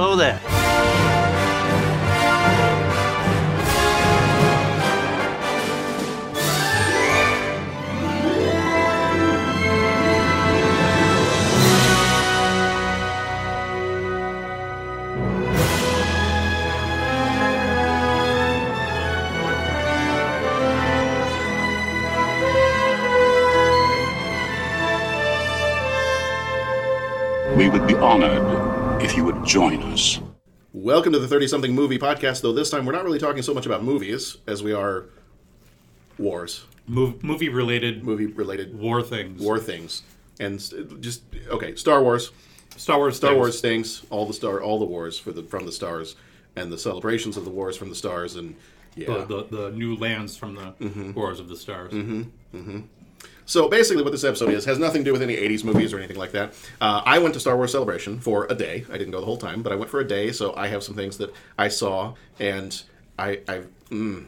Hello there. We would be honored if you would join us. Welcome to the 30 something movie podcast, though this time we're not really talking so much about movies as we are wars, Mov- movie related movie related war things. war things. And just okay, Star Wars, Star Wars. Star things. Wars things, all the star all the wars for the from the stars and the celebrations of the wars from the stars and yeah. The, the, the new lands from the Mm-hmm. Wars of the Stars. So basically, what this episode is has nothing to do with any '80s movies or anything like that. Uh, I went to Star Wars Celebration for a day. I didn't go the whole time, but I went for a day. So I have some things that I saw, and I, I mm,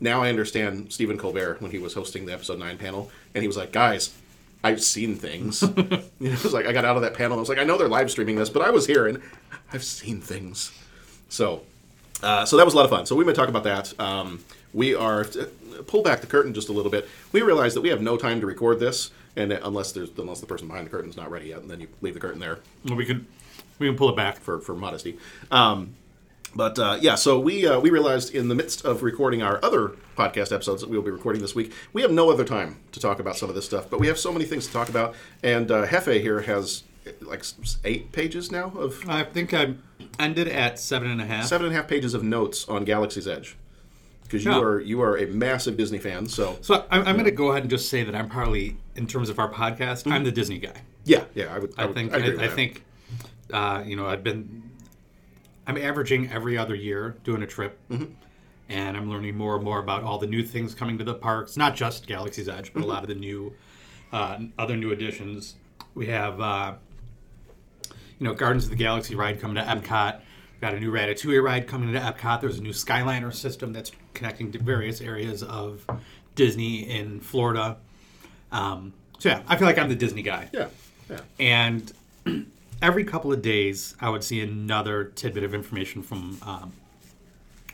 now I understand Stephen Colbert when he was hosting the episode nine panel, and he was like, "Guys, I've seen things." you know, it was like I got out of that panel. I was like, "I know they're live streaming this, but I was here and I've seen things." So uh, so that was a lot of fun. So we may talk about that. Um, we are pull back the curtain just a little bit. We realize that we have no time to record this, and unless there's unless the person behind the curtain is not ready yet, and then you leave the curtain there Well, we can we can pull it back. for for modesty. Um, but uh, yeah, so we uh, we realized in the midst of recording our other podcast episodes that we will be recording this week, we have no other time to talk about some of this stuff. But we have so many things to talk about, and uh, Hefe here has uh, like eight pages now of I think I ended at seven and a half. seven and a half pages of notes on Galaxy's Edge because you Yeah. are you are a massive Disney fan. So So I'm, I'm going to go ahead and just say that I'm probably, in terms of our podcast, I'm the Disney guy. yeah, yeah, I would. I would- think I, I think uh, you know I've been I'm averaging every other year doing a trip, Mm-hmm. and I'm learning more and more about all the new things coming to the parks. Not just Galaxy's Edge, Mm-hmm. but a lot of the new uh, other new additions. We have uh, you know Guardians of the Galaxy ride coming to Epcot. Got a new Ratatouille ride coming to Epcot. There's a new Skyliner system that's connecting to various areas of Disney in Florida. Um, so yeah, I feel like I'm the Disney guy. Yeah, yeah, and every couple of days i would see another tidbit of information from um,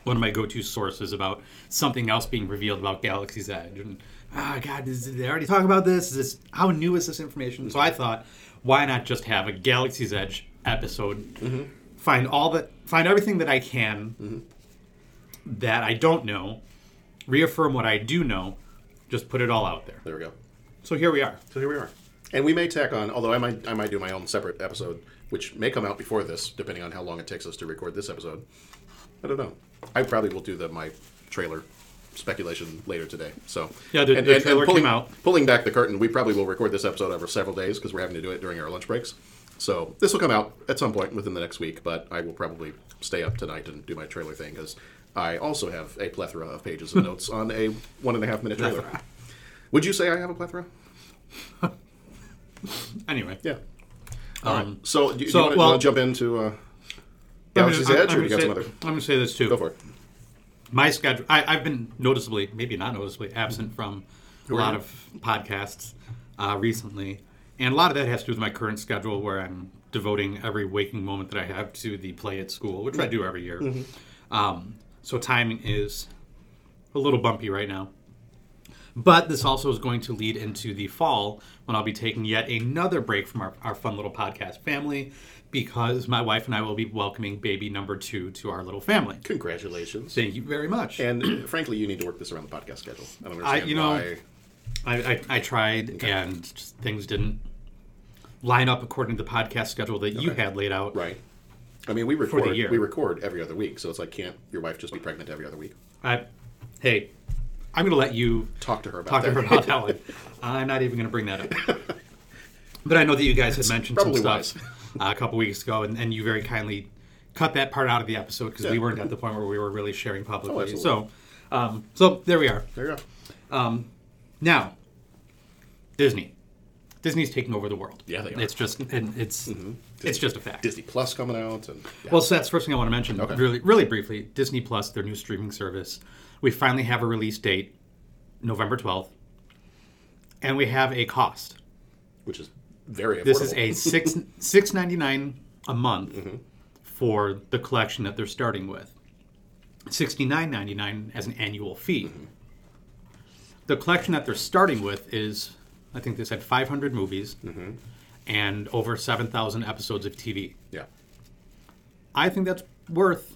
one of my go-to sources about something else being revealed about galaxy's edge. And ah god did they already talk about this. Is this how new is this information? So i thought why not just have a galaxy's edge episode find all that find everything that i can mm-hmm. that i don't know reaffirm what i do know just put it all out there there we go. so here we are So here we are, and we may tack on. Although I might I might do my own separate episode, which may come out before this, depending on how long it takes us to record this episode. I don't know. I probably will do the my trailer speculation later today. So Yeah, the- the trailer pulling, came out. Pulling back the curtain, we probably will record this episode over several days because we're having to do it during our lunch breaks. So this will come out at some point within the next week, but I will probably stay up tonight and do my trailer thing because I also have a plethora of pages of notes on a one and a half minute trailer. Would you say I have a plethora? anyway Yeah. All right. Um, So, do you, so, you want well- to jump into uh, I'm Galaxy's gonna- Edge, I'm or you got gonna some say- other? I'm going to say this too. Go for it. My schedule. I, I've been noticeably, maybe not noticeably, absent from a lot you? of podcasts uh, recently, and a lot of that has to do with my current schedule, where I'm devoting every waking moment that I have to the play at school, which I do every year. Mm-hmm. Um, so timing is a little bumpy right now. But this also is going to lead into the fall when I'll be taking yet another break from our, our fun little podcast family because my wife and I will be welcoming baby number two to our little family. Congratulations. Thank you very much. And frankly, you need to work this around the podcast schedule. I don't I- understand you know, why. I, I, I tried and just things didn't line up according to the podcast schedule that you Okay. had laid out. Right. I mean, we record. We record every other week, so it's like, can't your wife just be pregnant every other week? I, hey, I'm going to let you Talk to her about talk that. to her about that one. I'm not even going to bring that up. But I know that you guys had mentioned some stuff uh, a couple weeks ago, and, and you very kindly cut that part out of the episode because we weren't at the point where we were really sharing publicly. absolutely. so, um, so there we are. There you go. Now, Disney. Disney's taking over the world. Yeah, they are. Mm-hmm. It's just, and it's, it's just a fact. Disney Plus coming out, and yeah. Well, so that's the first thing I want to mention. Okay. Really, really briefly, Disney Plus, their new streaming service. We finally have a release date, November twelfth, and we have a cost. which is very affordable. This is a six six ninety nine a month Mm-hmm. for the collection that they're starting with. $69.99 as an annual fee. The collection that they're starting with is, I think they said 500 movies mm-hmm. and over 7,000 episodes of TV. Yeah. I think that's worth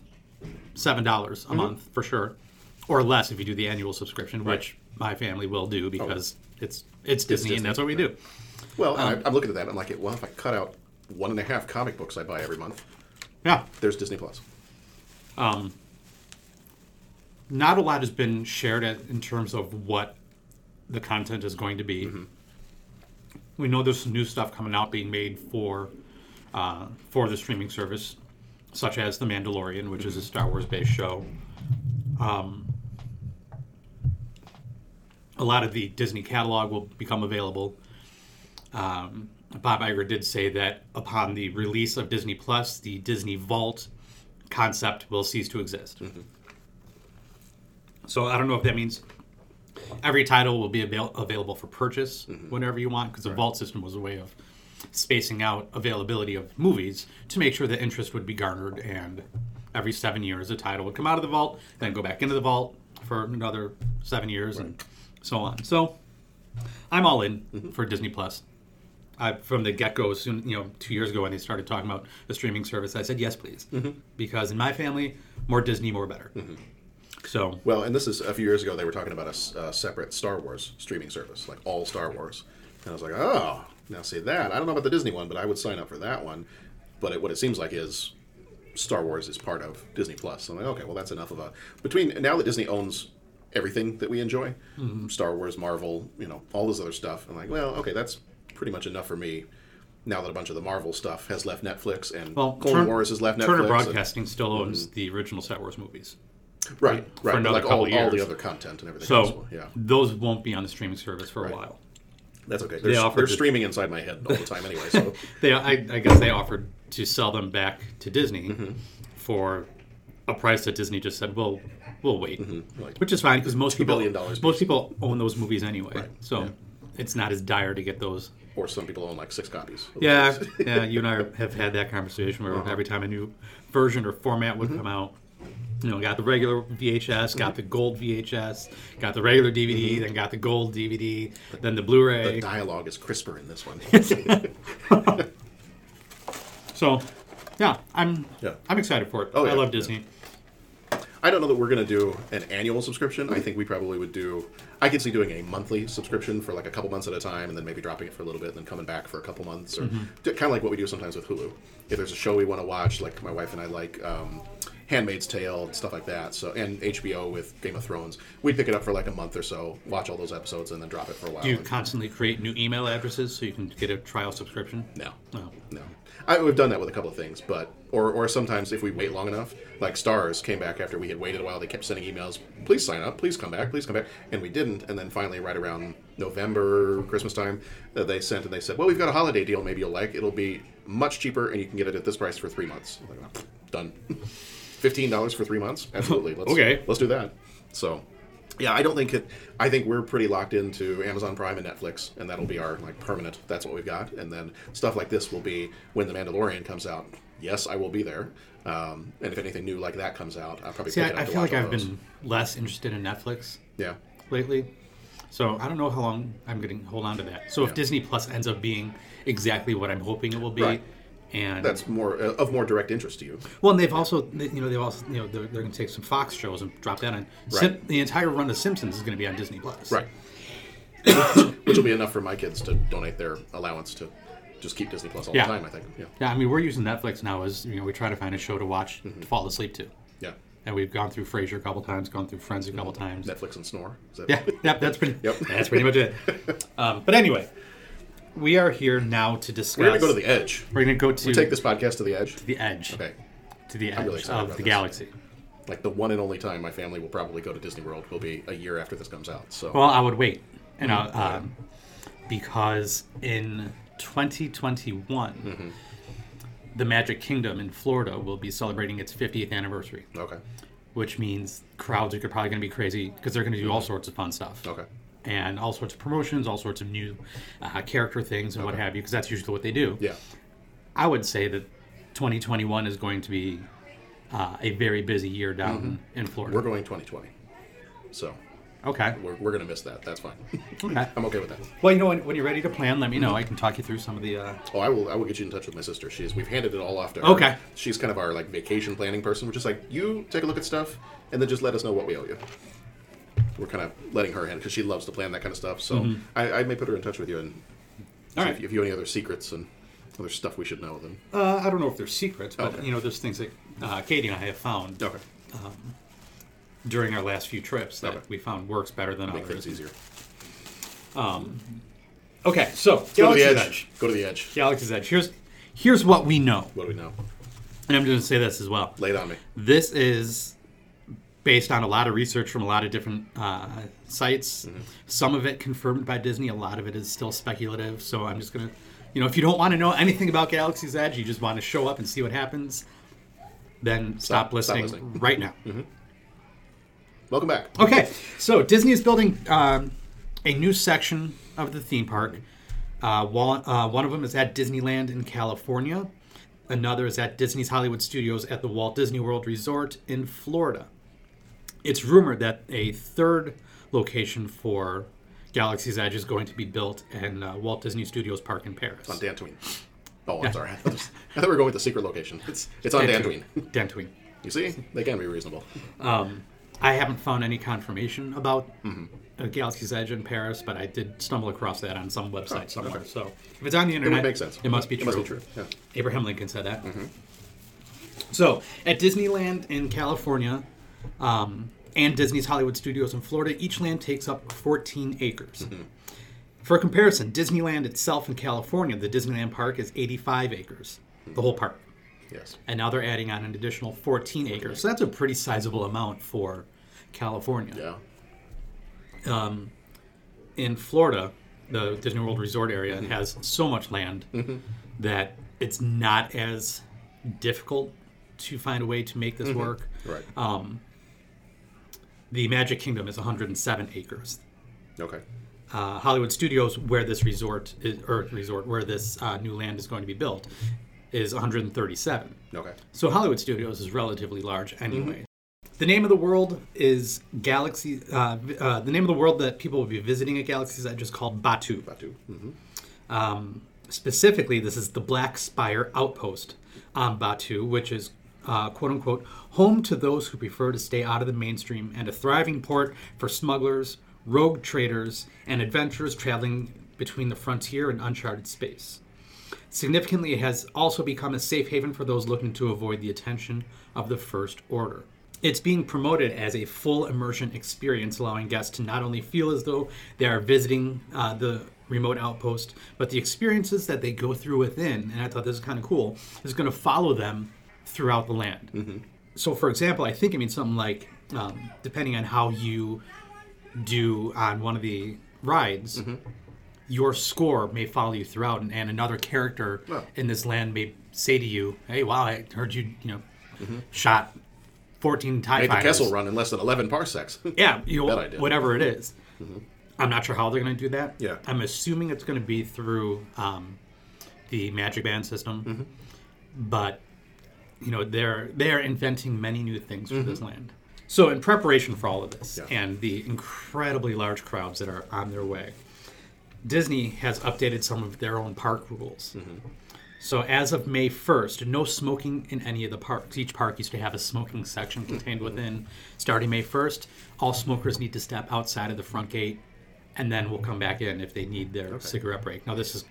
seven dollars a mm-hmm. month for sure, or less if you do the annual subscription, which my family will do oh. because it's it's Disney, Disney, and that's what we do. Well, and I, um, I'm looking at that. I'm like, well, if I cut out one and a half comic books I buy every month, Yeah, there's Disney Plus. Um, not a lot has been shared at, in terms of what the content is going to be. We know there's some new stuff coming out being made for uh, for the streaming service, such as The Mandalorian, which is a Star Wars based show. Um, a lot of the Disney catalog will become available. Um, Bob Iger did say that upon the release of Disney Plus, the Disney Vault concept will cease to exist. So I don't know if that means every title will be avail- available for purchase mm-hmm. whenever you want, because the vault system was a way of spacing out availability of movies to make sure that interest would be garnered, and every seven years a title would come out of the vault, then go back into the vault for another seven years, and so on. So I'm all in mm-hmm. for Disney Plus. I, from the get go, soon you know, two years ago when they started talking about the streaming service, I said yes, please, mm-hmm. because in my family, more Disney, more better. So Well, and this is a few years ago. They were talking about a separate Star Wars streaming service, like all Star Wars. And I was like, oh, now see that. I don't know about the Disney one, but I would sign up for that one. But it, what it seems like is Star Wars is part of Disney Plus. So I'm like, okay, well, that's enough of a between now that Disney owns everything that we enjoy, mm-hmm. Star Wars, Marvel, you know, all this other stuff. I'm like, well, okay, that's pretty much enough for me. Now that a bunch of the Marvel stuff has left Netflix and well, Clone Turn- Wars has left Netflix, Turner and- Broadcasting still owns mm-hmm. the original Star Wars movies. Right, for right, another like couple all, all the other content and everything. So else. yeah, those won't be on the streaming service for Right. a while. That's okay. They're, offered they're to- streaming inside my head all the time anyway. So They, I, I guess, they offered to sell them back to Disney Mm-hmm. for a price that Disney just said, "Well, we'll wait," Like, which is fine because most people most piece. people own those movies anyway, Right, so yeah. it's not as dire to get those. or some people own like six copies. Yeah, yeah. You and I have had that conversation where Uh-huh. every time a new version or format Mm-hmm. would come out, you know, got the regular VHS, got the gold VHS, got the regular DVD, then got the gold DVD, then the Blu-ray. Mm-hmm. the dialogue is crisper in this one. So, yeah, I'm Yeah. I'm excited for it. Oh, I yeah, love yeah. Disney. I don't know that we're going to do an annual subscription. I think we probably would do. I could see doing a monthly subscription for like a couple months at a time, and then maybe dropping it for a little bit, and then coming back for a couple months, or Mm-hmm. kind of like what we do sometimes with Hulu. If there's a show we want to watch, like my wife and I like um, *Handmaid's Tale* and stuff like that, so and HBO with *Game of Thrones*, we'd pick it up for like a month or so, watch all those episodes, and then drop it for a while. Do you and- constantly create new email addresses so you can get a trial subscription? no, No. no. I, we've done that with a couple of things, but or or sometimes if we wait long enough, like Starz came back after we had waited a while. They kept sending emails, "Please sign up, please come back, please come back," and we didn't. And then finally, right around November, Christmas time, uh, they sent and they said, "Well, we've got a holiday deal. Maybe you'll like. It'll be much cheaper, and you can get it at this price for three months." Like, "Oh, Done. Fifteen dollars for three months? Absolutely. Let's, Okay. let's do that. So, yeah, I don't think it. I think we're pretty locked into Amazon Prime and Netflix, and that'll be our like permanent. That's what we've got, and then stuff like this will be when the Mandalorian comes out. Yes, I will be there. Um, and if anything new like that comes out, I'll probably See, I, I feel like I've those. been less interested in Netflix Yeah, lately. So I don't know how long I'm going to hold on to that. So if Yeah. Disney Plus ends up being exactly what I'm hoping it will be, Right. And that's more uh, of more direct interest to you. well, and they've also, they- you know, they've also, you know, they're, they're going to take some Fox shows and drop that on. Sim- the entire run of Simpsons is going to be on Disney Plus. Right. Which will be enough for my kids to donate their allowance to just keep Disney Plus all Yeah. the time. I think. Yeah. Yeah, I mean, we're using Netflix now as you know, we try to find a show to watch Mm-hmm. to fall asleep to, Yeah. and we've gone through Frasier a couple times, gone through Friends a couple times. Netflix and snore. Is that- Yeah, yep, that's pretty. Yep. That's pretty much it. Um, but anyway, we are here now to discuss. We're gonna go to the edge. We're gonna go to Take this podcast to the edge. To the edge, Okay. to the edge really of the this. galaxy. Like the one and only time my family will probably go to Disney World will be a year after this comes out. So Well, I would wait, you know, Mm-hmm. um, because in 2021, Mm-hmm. the Magic Kingdom in Florida will be celebrating its 50th anniversary, okay, which means crowds are probably going to be crazy because they're going to do all sorts of fun stuff. Mm-hmm. okay, and all sorts of promotions, all sorts of new uh, character things, and what have you, because that's usually what they do. yeah, I would say that 2021 is going to be uh, a very busy year down in Florida. We're going 2020. So okay. we're, we're going to miss that. That's fine. Okay. I'm okay with that. Well, you know, when, when you're ready to plan, let me know. I can talk you through some of the. Uh, Oh, I will. I will get you in touch with my sister. She's. We've handed it all off to her. Okay. She's kind of our like vacation planning person. We're just like you take a look at stuff and then just let us know what we owe you. We're kind of letting her in because she loves to plan that kind of stuff. So I, I may put her in touch with you and see Mm-hmm. All right. if, if you have any other secrets and other stuff we should know. Then uh, I don't know if they're secrets, but Okay. you know, there's things that uh, Katie and I have found okay, during our last few trips that Okay. we found works better than make others. things easier. Um, Okay, so Go to the edge. Edge. Go to the edge. Galaxy's Edge. Here's here's what we know, What do we know? and I'm going to say this as well. Lay it on me. This is based on a lot of research from a lot of different uh, sites. Some of it confirmed by Disney. A lot of it is still speculative. So I'm just gonna, you know, if you don't want to know anything about Galaxy's Edge, you just want to show up and see what happens, then stop, Stop- listening, stop listening. right now. Welcome back. Okay, so Disney is building um, a new section of the theme park. Uh, one, uh, one of them is at Disneyland in California. Another is at Disney's Hollywood Studios at the Walt Disney World Resort in Florida. It's rumored that a third location for Galaxy's Edge is going to be built in uh, Walt Disney Studios Park in Paris. On Dantooine. Oh, I'm sorry. I thought, this- I thought we were going with the secret location. It's it's on Dantooine. Dantooine. You see, they can be reasonable. I haven't found any confirmation about Mm-hmm. uh, Galaxy's Edge in Paris, but I did stumble across that on some website somewhere. So if it's on the internet, make sense. It must be It true. must be true, yeah. Abraham Lincoln said that. So at Disneyland in California um, and Disney's Hollywood Studios in Florida, each land takes up 14 acres. Mm-hmm. For comparison, Disneyland itself in California, the Disneyland park is 85 acres, the whole park Yes. and now they're adding on an additional 14 acres. So that's a pretty sizable amount for California. Yeah. Um, In Florida, the Disney World Resort area has so much land that it's not as difficult to find a way to make this work. Right. The Magic Kingdom is 107 acres. okay. Uh, Hollywood Studios, where this resort is, or resort where this uh, new land is going to be built, is 137. Okay. So Hollywood Studios is relatively large anyway. The name of the world is Galaxy. Uh, uh, the name of the world that people will be visiting at Galaxy's Edge is called Batuu. Batuu. hmm Specifically, this is the Black Spire Outpost on Batuu, which is uh, quote unquote home to those who prefer to stay out of the mainstream and a thriving port for smugglers, rogue traders, and adventurers traveling between the frontier and uncharted space. Significantly, it has also become a safe haven for those looking to avoid the attention of the First Order. It's being promoted as a full immersion experience, allowing guests to not only feel as though they are visiting uh, the remote outpost, but the experiences that they go through within, and I thought this is kind of cool, is going to follow them throughout the land. So, for example, I think it means something like, um, depending on how you do on one of the rides, your score may follow you throughout, and, and another character Oh. in this land may say to you, "Hey, wow, I heard you, you know, shot fourteen Tie Made the fighters." Kessel run in less than 11 parsecs. Yeah, you know, That I did. whatever it is. I'm not sure how they're going to do that. Yeah. I'm assuming it's going to be through um, the Magic Band system, Mm-hmm. but you know they're they're inventing many new things for Mm-hmm. this land. So in preparation for all of this Yeah. and the incredibly large crowds that are on their way, Disney has updated some of their own park rules. Mm-hmm. So as of May 1st, no smoking in any of the parks. Each park used to have a smoking section contained within. Starting May 1st, all smokers need to step outside of the front gate and then we'll come back in if they need their cigarette break. Now this is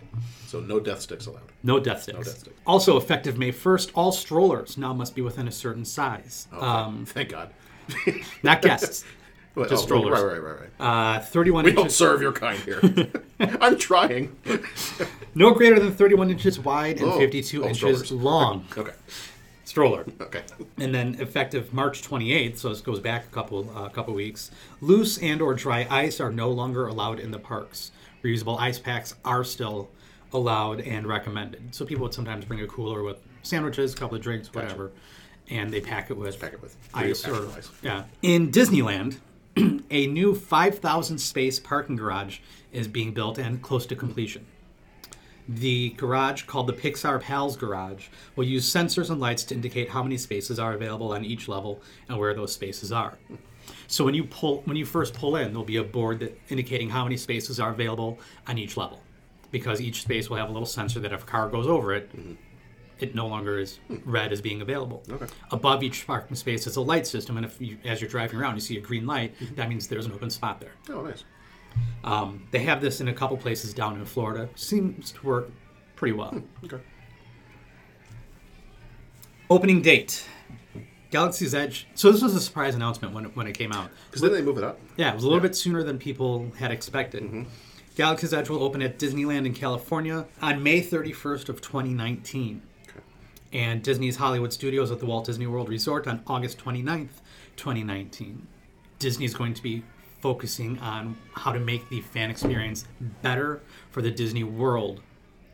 so no death sticks allowed. no death sticks. No death sticks. Also effective May 1st, all strollers now must be within a certain size. Okay. Um, Thank God. not guests. Well, just oh, strollers. Right, right, right, right. Uh, 31 we don't inches. serve your kind here. I'm trying. No greater than 31 inches wide and Oh. 52 Oh, inches strollers. long. Okay. Stroller. Okay. and then effective March 28th, so this goes back a couple uh, couple weeks. Loose and or dry ice are no longer allowed in the parks. Reusable ice packs are still allowed and recommended. So people would sometimes bring a cooler with sandwiches, a couple of drinks, whatever, and they pack it with Pack it with ice pack it or with ice. yeah. In Disneyland, a new 5,000 space parking garage is being built and close to completion. The garage, called the Pixar Pals Garage, will use sensors and lights to indicate how many spaces are available on each level and where those spaces are. So when you pull, when you first pull in, there'll be a board that indicating how many spaces are available on each level, because each space will have a little sensor that if a car goes over it, mm-hmm. it no longer is red as being available. Okay. Above each parking space is a light system, and if you, as you're driving around, you see a green light, mm-hmm. that means there's an open spot there. Oh, nice. Um, they have this in a couple places down in Florida. Seems to work pretty well. Okay. Opening date. Galaxy's Edge. So this was a surprise announcement when it, when it came out. Because then they move it up. Yeah, it was a little bit sooner than people had expected. Galaxy's Edge will open at Disneyland in California on May 31st of 2019. And Disney's Hollywood Studios at the Walt Disney World Resort on August 29th, 2019. Disney's going to be focusing on how to make the fan experience better for the Disney World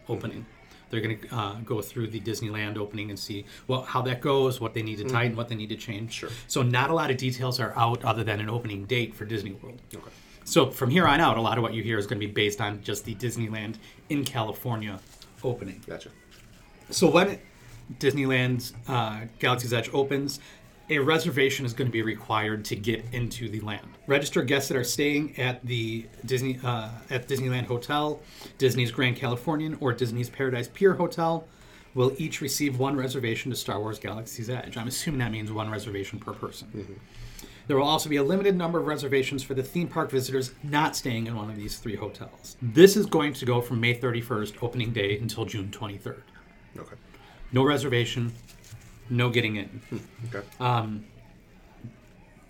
opening. They're going to uh, go through the Disneyland opening and see well how that goes, what they need to tighten, what they need to change. Sure. So not a lot of details are out other than an opening date for Disney World. Okay. So from here on out, a lot of what you hear is going to be based on just the Disneyland in California opening. Gotcha. So when Disneyland's uh, Galaxy's Edge opens, a reservation is going to be required to get into the land. Registered guests that are staying at the Disney uh, at Disneyland Hotel, Disney's Grand Californian, or Disney's Paradise Pier Hotel will each receive one reservation to Star Wars Galaxy's Edge. I'm assuming that means one reservation per person. There will also be a limited number of reservations for the theme park visitors not staying in one of these three hotels. This is going to go from May 31st, opening day, until June 23rd. Okay. No reservation, no getting in. Hmm, okay. Um,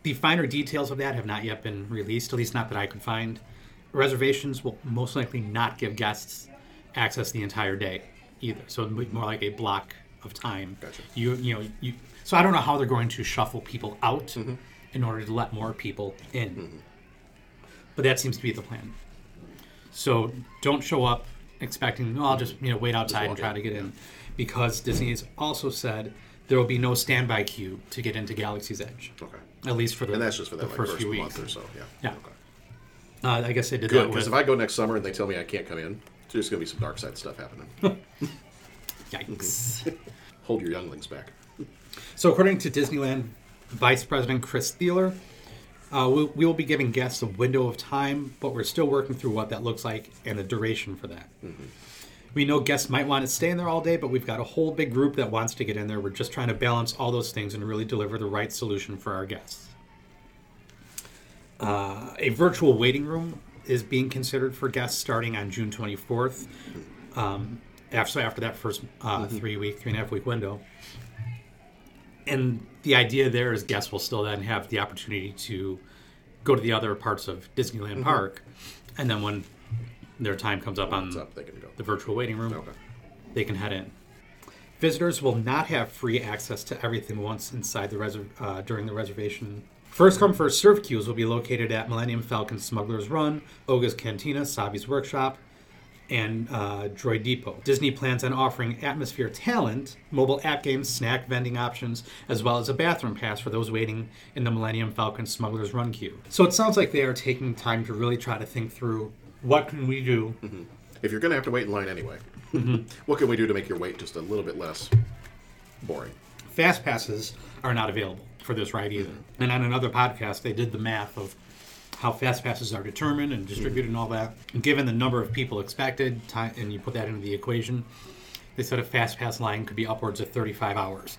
the finer details of that have not yet been released, at least not that I could find. Reservations will most likely not give guests access the entire day either. So it'll be more like a block of time. Gotcha. You you know you. So I don't know how they're going to shuffle people out mm-hmm. in order to let more people in. Mm-hmm. But that seems to be the plan. So don't show up expecting. Oh, I'll just you know wait outside and try in. to get in, because Disney has also said there will be no standby queue to get into Galaxy's Edge. Okay. At least for the, And that's just for that like, first, first few month weeks. or so. Yeah. Yeah. Okay. Uh, I guess they did Good. that Because if I go next summer and they tell me I can't come in, there's going to be some dark side stuff happening. yikes. Hold your younglings back. so according to Disneyland Vice President Kris Theiler, uh, we, we will be giving guests a window of time, but we're still working through what that looks like and the duration for that. We know guests might want to stay in there all day, but we've got a whole big group that wants to get in there. We're just trying to balance all those things and really deliver the right solution for our guests. Uh, a virtual waiting room is being considered for guests starting on June 24th. Um, after, so after that first uh, three week, three and a half week window. And the idea there is guests will still then have the opportunity to go to the other parts of Disneyland Park, and then when their time comes up on up? They can go. the virtual waiting room, Okay. they can head in. Visitors will not have free access to everything once inside the reser- uh, during the reservation. First come, first serve queues will be located at Millennium Falcon Smuggler's Run, Oga's Cantina, Savi's Workshop, and uh, Droid Depot. Disney plans on offering Atmosphere Talent, mobile app games, snack vending options, as well as a bathroom pass for those waiting in the Millennium Falcon Smuggler's Run queue. So it sounds like they are taking time to really try to think through what can we do If you're going to have to wait in line anyway, Mm-hmm. what can we do to make your wait just a little bit less boring? fast passes are not available for this ride either. And on another podcast, they did the math of how fast passes are determined and distributed and all that. And given the number of people expected, time, and you put that into the equation, they said a fast pass line could be upwards of 35 hours,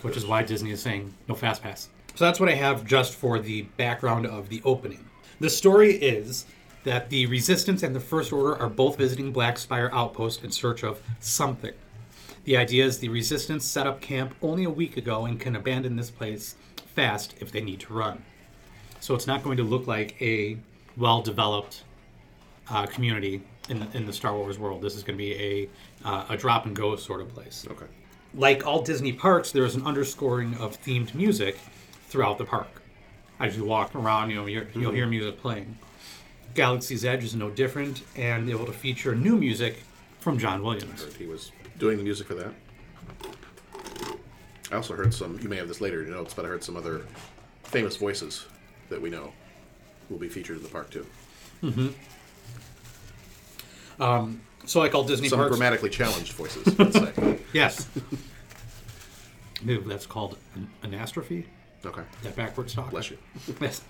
which is why Disney is saying no fast pass. So that's what I have just for the background of the opening. The story is that the Resistance and the First Order are both visiting Black Spire Outpost in search of something. The idea is the Resistance set up camp only a week ago and can abandon this place fast if they need to run. So it's not going to look like a well developed uh, community in the, in the Star Wars world. This is going to be a, uh, a drop and go sort of place. Okay. Like all Disney parks, there is an underscoring of themed music throughout the park. As you walk around, you know, you're, you'll hear music playing. Galaxy's Edge is no different, and able to feature new music from John Williams. Heard he was doing the music for that. I also heard some. You may have this later in your notes, but I heard some other famous voices that we know will be featured in the park too. So like all Disney Some parks. grammatically challenged voices, let's say. Yes. Ooh, that's called an anastrophe. Okay. That backwards talk. Bless you. Yes.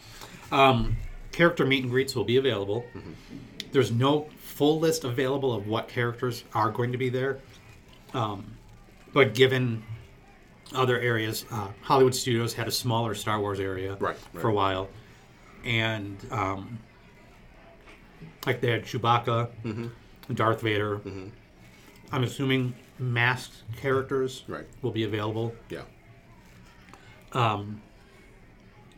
Um, character meet and greets will be available. There's no full list available of what characters are going to be there. Um, but given other areas, uh, Hollywood Studios had a smaller Star Wars area Right, for a while. And um, like they had Chewbacca, Mm-hmm. Darth Vader. I'm assuming masked characters Right. will be available. Yeah. Um,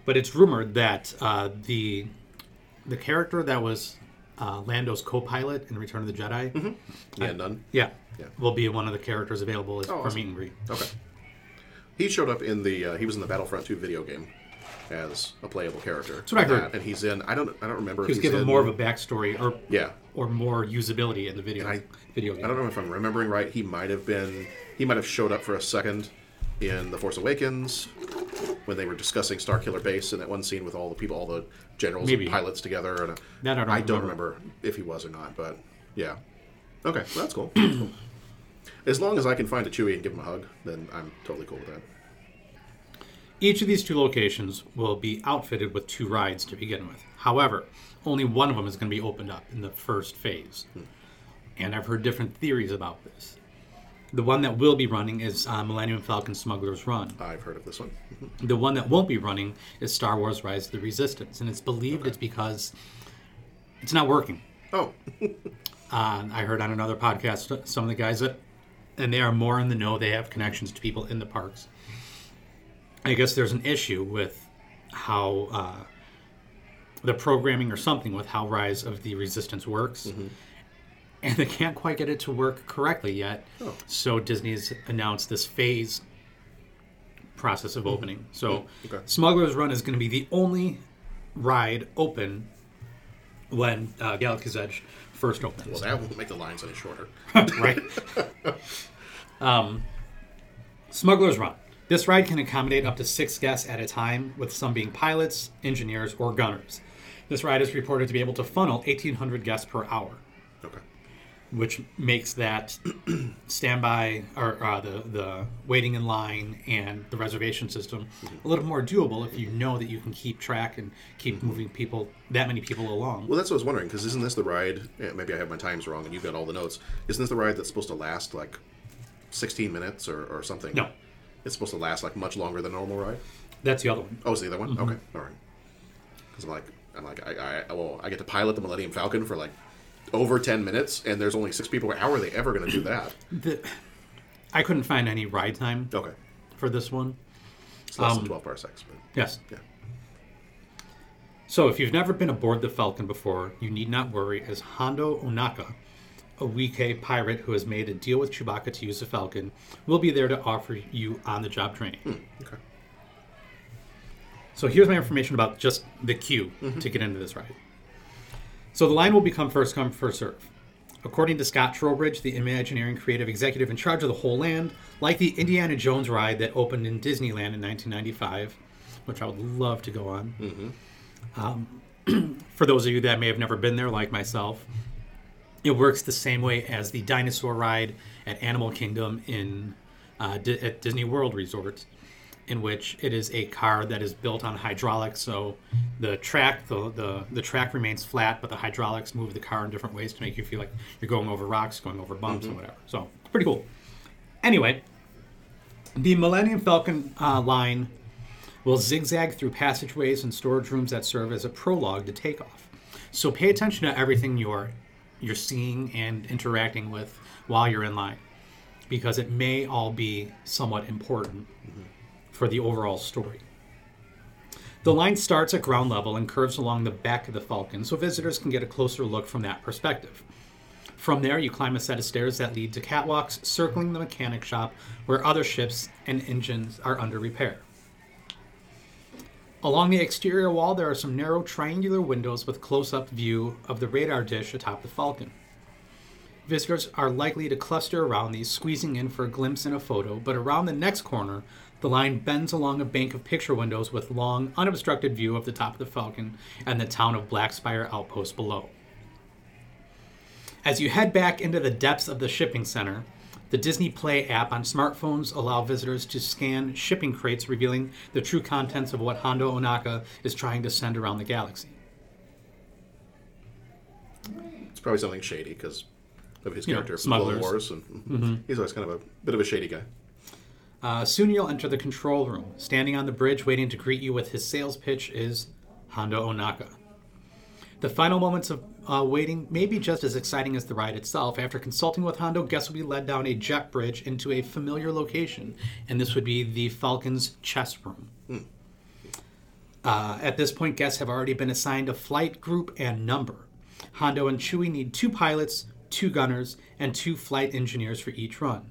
But it's rumored that uh, the the character that was uh, Lando's co-pilot in Return of the Jedi, Yeah, none. yeah, Yeah. will be one of the characters available as, Oh, for awesome. meet and greet. Okay. He showed up in the. Uh, he was in the Battlefront 2 video game as a playable character. That's what I heard. And he's in. I don't. I don't remember. He was if he's given in, more of a backstory or Yeah. or more usability in the video I- video game. I don't know if I'm remembering right. He might have been. He might have showed up for a second in The Force Awakens when they were discussing Starkiller Base in that one scene with all the people, all the generals Maybe. and pilots together. And uh, That I don't I don't remember. remember if he was or not, but yeah. Okay, well, that's cool. That's cool. As long as I can find a Chewie and give him a hug, then I'm totally cool with that. Each of these two locations will be outfitted with two rides to begin with. However, only one of them is going to be opened up in the first phase. And I've heard different theories about this. The one that will be running is uh, Millennium Falcon Smuggler's Run. I've heard of this one. The one that won't be running is Star Wars Rise of the Resistance. And it's believed it's because it's not working. Oh, Uh, I heard on another podcast some of the guys that, and they are more in the know. They have connections to people in the parks. I guess there's an issue with how uh, the programming or something with how Rise of the Resistance works, and they can't quite get it to work correctly yet. Oh. So Disney's announced this phase process of opening. So Okay. Smuggler's Run is going to be the only ride open when uh, Galaxy's Edge first opens well, that won't make the lines any shorter. right? um, Smuggler's Run. This ride can accommodate up to six guests at a time, with some being pilots, engineers, or gunners. This ride is reported to be able to funnel 1,800 guests per hour, Okay. Which makes that standby or uh, the the waiting in line and the reservation system a little more doable if you know that you can keep track and keep moving people that many people along. Well, that's what I was wondering because isn't this the ride? eh, Maybe I have my times wrong, and you've got all the notes. Isn't this the ride that's supposed to last like 16 minutes or, or something? No. It's supposed to last like much longer than a normal ride. That's the other one. Oh, it's the other one. Mm-hmm. Okay, all right. Because I'm like, I'm like, I, I, well, I get to pilot the Millennium Falcon for like over 10 minutes, and there's only six people. How are they ever going to do that? The, I couldn't find any ride time Okay, for this one. it's less Um, than 12 parsecs, but Yes. yeah. So, if you've never been aboard the Falcon before, you need not worry, as Hondo Ohnaka, a Weequay pirate who has made a deal with Chewbacca to use the Falcon, will be there to offer you on the job training. Okay. So, here's my information about just the queue to get into this ride. So, the line will become first come, first serve. According to Scott Trowbridge, the Imagineering creative executive in charge of the whole land, like the Indiana Jones ride that opened in Disneyland in 1995, which I would love to go on. for those of you that may have never been there, like myself, it works the same way as the dinosaur ride at Animal Kingdom in uh, Di- at Disney World Resort, in which it is a car that is built on hydraulics. So the track the, the the track remains flat, but the hydraulics move the car in different ways to make you feel like you're going over rocks, going over bumps, and whatever. So pretty cool. Anyway, the Millennium Falcon uh, line will zigzag through passageways and storage rooms that serve as a prologue to takeoff. So pay attention to everything you're you're seeing and interacting with while you're in line, because it may all be somewhat important for the overall story. The line starts at ground level and curves along the back of the Falcon, so visitors can get a closer look from that perspective. From there, you climb a set of stairs that lead to catwalks circling the mechanic shop where other ships and engines are under repair. Along the exterior wall, there are some narrow triangular windows with close up view of the radar dish atop the Falcon. Visitors are likely to cluster around these, squeezing in for a glimpse in a photo, but around the next corner, the line bends along a bank of picture windows with long, unobstructed view of the top of the Falcon and the town of Blackspire Outpost below. As you head back into the depths of the shipping center, the Disney Play app on smartphones allow visitors to scan shipping crates revealing the true contents of what Hondo Ohnaka is trying to send around the galaxy. It's probably something shady because of his You character smugglers. Wars, and mm-hmm. he's always kind of a bit of a shady guy. Uh, soon you'll enter the control room. Standing on the bridge, waiting to greet you with his sales pitch, is Hondo Ohnaka. The final moments of uh, waiting may be just as exciting as the ride itself. After consulting with Hondo, guests will be led down a jet bridge into a familiar location, and this would be the Falcon's chest room. Uh, at this point, guests have already been assigned a flight group and number. Hondo and Chewie need two pilots, two gunners, and two flight engineers for each run.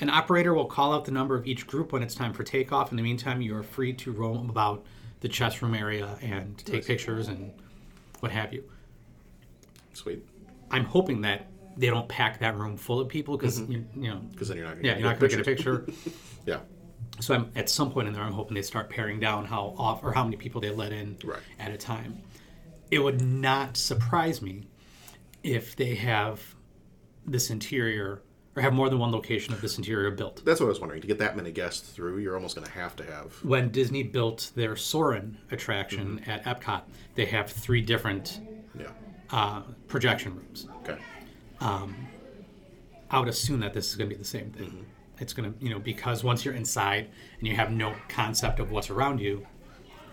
An operator will call out the number of each group when it's time for takeoff. In the meantime, you are free to roam about the chess room area and take pictures and what have you. Sweet. I'm hoping that they don't pack that room full of people because mm-hmm. you, you know, Because then you're not going to yeah, you're not going to get a picture. Yeah. So I'm at some point in there, I'm hoping they start paring down how off or how many people they let in Right. at a time. It would not surprise me if they have this interior or have more than one location of this interior built. That's what I was wondering. To get that many guests through, you're almost going to have to have. When Disney built their Soarin' attraction at Epcot, they have three different Yeah. uh, projection rooms. Okay. Um, I would assume that this is going to be the same thing. It's going to, you know, because once you're inside and you have no concept of what's around you,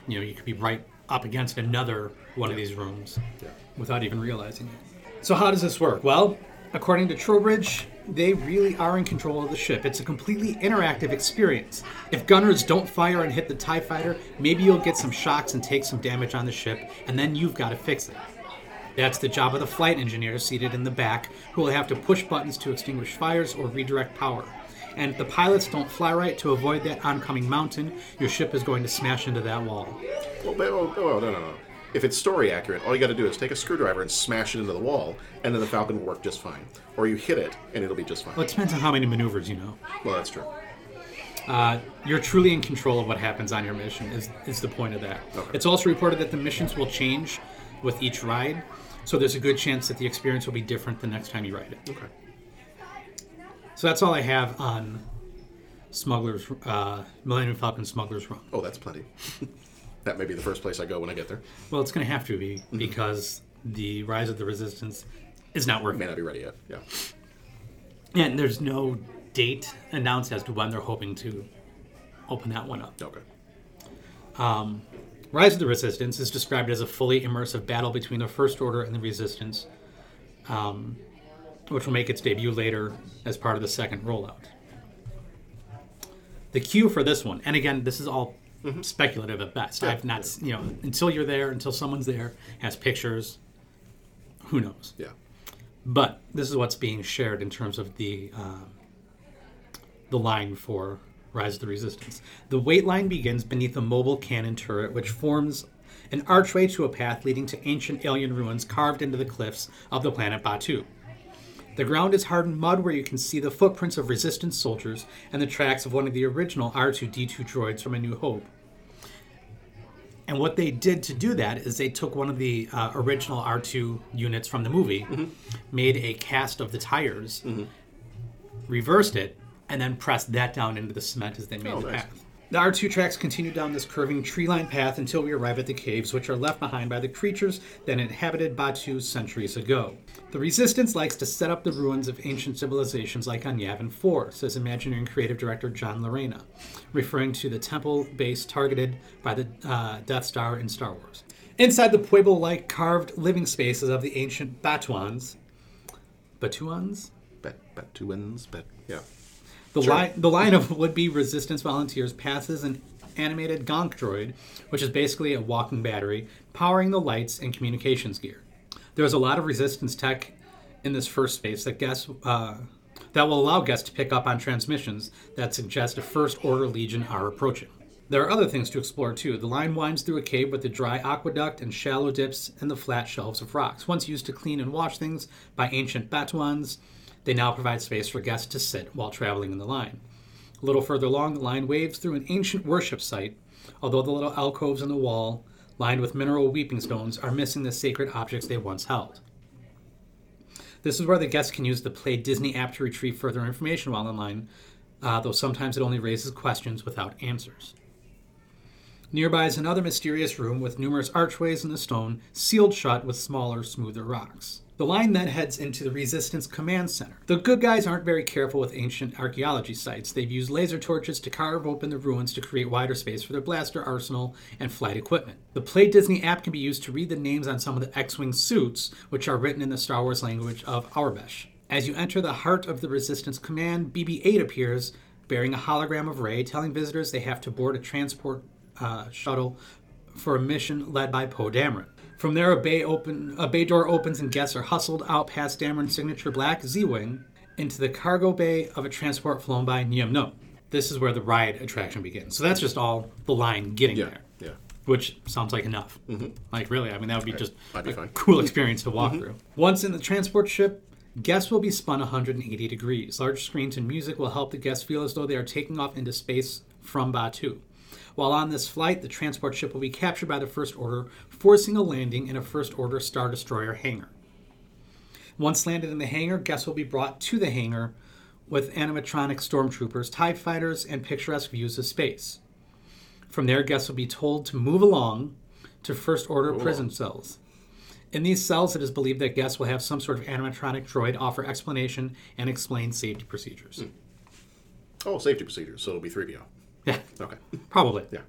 you know, you could be right up against another one of these rooms Yeah. without even realizing it. So how does this work? Well, according to Trowbridge, they really are in control of the ship. It's a completely interactive experience. If gunners don't fire and hit the TIE fighter, maybe you'll get some shocks and take some damage on the ship, and then you've got to fix it. That's the job of the flight engineer seated in the back, who will have to push buttons to extinguish fires or redirect power. And if the pilots don't fly right to avoid that oncoming mountain, your ship is going to smash into that wall. Well, but, oh, oh, no, no, no. If it's story accurate, all you got to do is take a screwdriver and smash it into the wall, and then the Falcon will work just fine. Or you hit it, and it'll be just fine. Well, it depends on how many maneuvers you know. Well, that's true. Uh, you're truly in control of what happens on your mission, is, is the point of that. Okay. It's also reported that the missions will change with each ride, so there's a good chance that the experience will be different the next time you ride it. Okay. So that's all I have on Smuggler's, uh, Millennium Falcon Smuggler's Run. Oh, that's plenty. that may be the first place I go when I get there. Well, it's going to have to be Mm-hmm. because the Rise of the Resistance is not working. May not be ready yet. Yeah. And there's no date announced as to when they're hoping to open that one up. Okay. Rise of the Resistance is described as a fully immersive battle between the First Order and the Resistance, um, which will make its debut later as part of the second rollout. The cue for this one, and again, this is all speculative at best. I've not, s- you know, until you're there, until someone's there, has pictures, who knows? Yeah. But this is what's being shared in terms of the uh, the line for Rise of the Resistance. The wait line begins beneath a mobile cannon turret, which forms an archway to a path leading to ancient alien ruins carved into the cliffs of the planet Batuu. The ground is hardened mud where you can see the footprints of resistance soldiers and the tracks of one of the original R2D2 droids from A New Hope. And what they did to do that is they took one of the uh, original R2 units from the movie, made a cast of the tires, reversed it, and then pressed that down into the cement as they made Oh, the nice. path. The R2 tracks continue down this curving tree lined path until we arrive at the caves, which are left behind by the creatures that inhabited Batuu centuries ago. The Resistance likes to set up the ruins of ancient civilizations like on Yavin 4, says Imagineering creative director John Larena, referring to the temple base targeted by the uh, Death Star in Star Wars. Inside the Pueblo like carved living spaces of the ancient Batuans. Batuans? Two wins. Bet. Yeah. The, Sure. line, the line of would-be resistance volunteers passes an animated gonk droid, which is basically a walking battery, powering the lights and communications gear. There's a lot of resistance tech in this first space that guests uh, that will allow guests to pick up on transmissions that suggest a First Order Legion are approaching. There are other things to explore too. The line winds through a cave with a dry aqueduct and shallow dips in the flat shelves of rocks. Once used to clean and wash things by ancient Batuans, they now provide space for guests to sit while traveling in the line. A little further along, the line waves through an ancient worship site, although the little alcoves in the wall, lined with mineral weeping stones, are missing the sacred objects they once held. This is where the guests can use the Play Disney app to retrieve further information while online, uh, though sometimes it only raises questions without answers. Nearby is another mysterious room with numerous archways in the stone, sealed shut with smaller, smoother rocks. The line then heads into the Resistance Command Center. The good guys aren't very careful with ancient archaeology sites. They've used laser torches to carve open the ruins to create wider space for their blaster arsenal and flight equipment. The Play Disney app can be used to read the names on some of the X Wing suits, which are written in the Star Wars language of Aurebesh. As you enter the heart of the Resistance Command, BB 8 appears, bearing a hologram of Rey, telling visitors they have to board a transport uh, shuttle for a mission led by Poe Dameron. From there, a bay open, a bay door opens, and guests are hustled out past Dameron's signature black Z-wing into the cargo bay of a transport flown by Nien Nunb. This is where the ride attraction begins. So that's just all the line getting Yeah, there, yeah. which sounds like enough. Mm-hmm. Like really, I mean that would be just I'd be a cool experience to walk mm-hmm. through. Once in the transport ship, guests will be spun 180 degrees. Large screens and music will help the guests feel as though they are taking off into space from Batuu. While on this flight, the transport ship will be captured by the First Order, forcing a landing in a First Order Star Destroyer hangar. Once landed in the hangar, guests will be brought to the hangar with animatronic stormtroopers, TIE fighters, and picturesque views of space. From there, guests will be told to move along to First Order prison cells. In these cells, it is believed that guests will have some sort of animatronic droid offer explanation and explain safety procedures. Hmm. Oh, safety procedures. So it'll be 3PO. Yeah, Okay. probably. Yeah.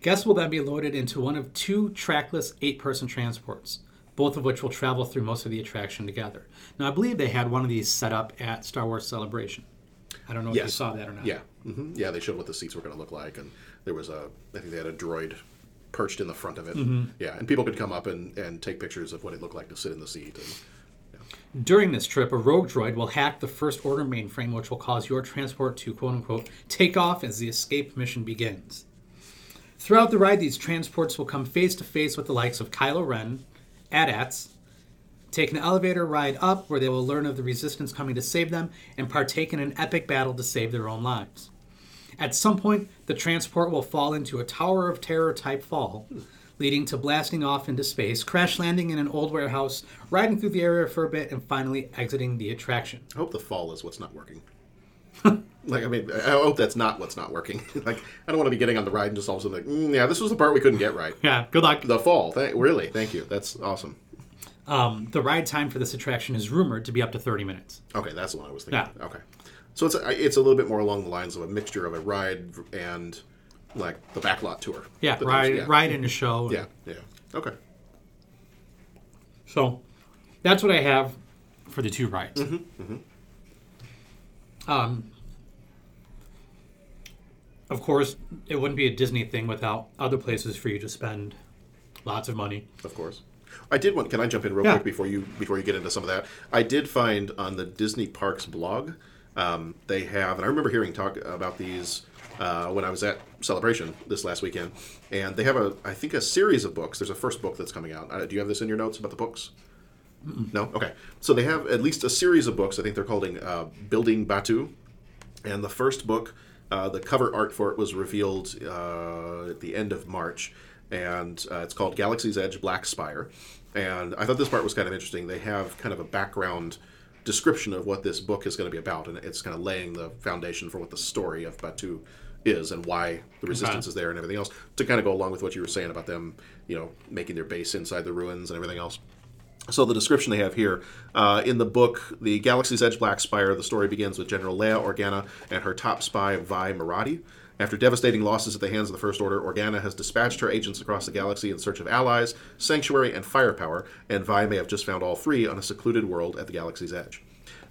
Guests will then be loaded into one of two trackless eight person transports, both of which will travel through most of the attraction together. Now, I believe they had one of these set up at Star Wars Celebration. I don't know if you saw that or not. Yeah. hmm Yeah, they showed what the seats were going to look like, and there was a. I think they had a droid perched in the front of it. Mm-hmm. Yeah, and people could come up and, and take pictures of what it looked like to sit in the seat. And During this trip, a rogue droid will hack the First Order mainframe, which will cause your transport to quote unquote take off as the escape mission begins. Throughout the ride, these transports will come face to face with the likes of Kylo Ren, AT-ATs, take an elevator ride up where they will learn of the Resistance coming to save them, and partake in an epic battle to save their own lives. At some point, the transport will fall into a Tower of Terror type fall, leading to blasting off into space, crash landing in an old warehouse, riding through the area for a bit, and finally exiting the attraction. I hope the fall is what's not working. like, I mean, I hope that's not what's not working. like, I don't want to be getting on the ride and just all of a sudden, like, mm, yeah, this was the part we couldn't get right. Yeah, good luck. The fall. Th- really, thank you. That's awesome. Um, the ride time for this attraction is rumored to be up to 30 minutes. Okay, that's the one I was thinking. Yeah. Okay, so it's a, it's a little bit more along the lines of a mixture of a ride and like the backlot tour. Yeah, ride, there's- ride in the show. Yeah, yeah. Okay. So that's what I have for the two rides. Um, of course, it wouldn't be a Disney thing without other places for you to spend lots of money. Of course. I did want. Can I jump in real Yeah. quick before you before you get into some of that? I did find on the Disney Parks blog, um, they have, and I remember hearing talk about these uh, when I was at Celebration this last weekend, and they have a, I think, a series of books. There's a first book that's coming out. Uh, do you have this in your notes about the books? No. Okay. So they have at least a series of books. I think they're called uh, Building Batuu, and the first book, uh, the cover art for it was revealed uh, at the end of March, and uh, it's called Galaxy's Edge Black Spire. And I thought this part was kind of interesting. They have kind of a background description of what this book is going to be about, and it's kind of laying the foundation for what the story of Batuu is and why the resistance is there and everything else to kind of go along with what you were saying about them, you know, making their base inside the ruins and everything else. So the description they have here uh, in the book, the Galaxy's Edge Black Spire, the story begins with General Leia Organa and her top spy Vi Moradi. After devastating losses at the hands of the First Order, Organa has dispatched her agents across the galaxy in search of allies, sanctuary, and firepower, and Vi may have just found all three on a secluded world at the galaxy's edge.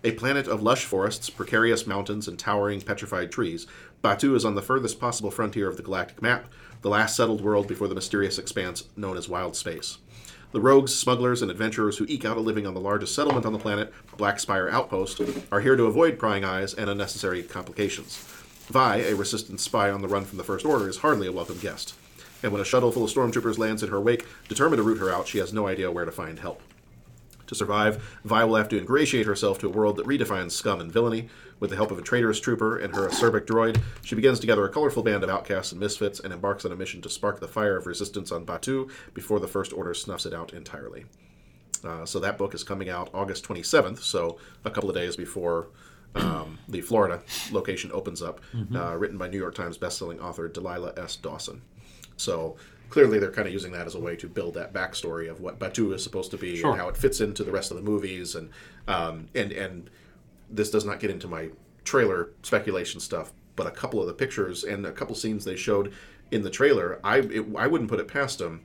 A planet of lush forests, precarious mountains, and towering petrified trees, Batuu is on the furthest possible frontier of the galactic map, the last settled world before the mysterious expanse known as wild space. The rogues, smugglers, and adventurers who eke out a living on the largest settlement on the planet, Black Spire Outpost, are here to avoid prying eyes and unnecessary complications. Vi, a resistance spy on the run from the First Order, is hardly a welcome guest. And when a shuttle full of stormtroopers lands in her wake, determined to root her out, she has no idea where to find help. To survive, Vi will have to ingratiate herself to a world that redefines scum and villainy. With the help of a traitorous trooper and her acerbic droid, she begins to gather a colorful band of outcasts and misfits and embarks on a mission to spark the fire of resistance on Batuu before the First Order snuffs it out entirely. Uh, so that book is coming out August 27th, so a couple of days before um, the Florida location opens up. Uh, written by New York Times bestselling author Delilah S. Dawson. So clearly, they're kind of using that as a way to build that backstory of what Batuu is supposed to be Sure. and how it fits into the rest of the movies, and um, and and this does not get into my trailer speculation stuff, but a couple of the pictures and a couple scenes they showed in the trailer, I it, I wouldn't put it past them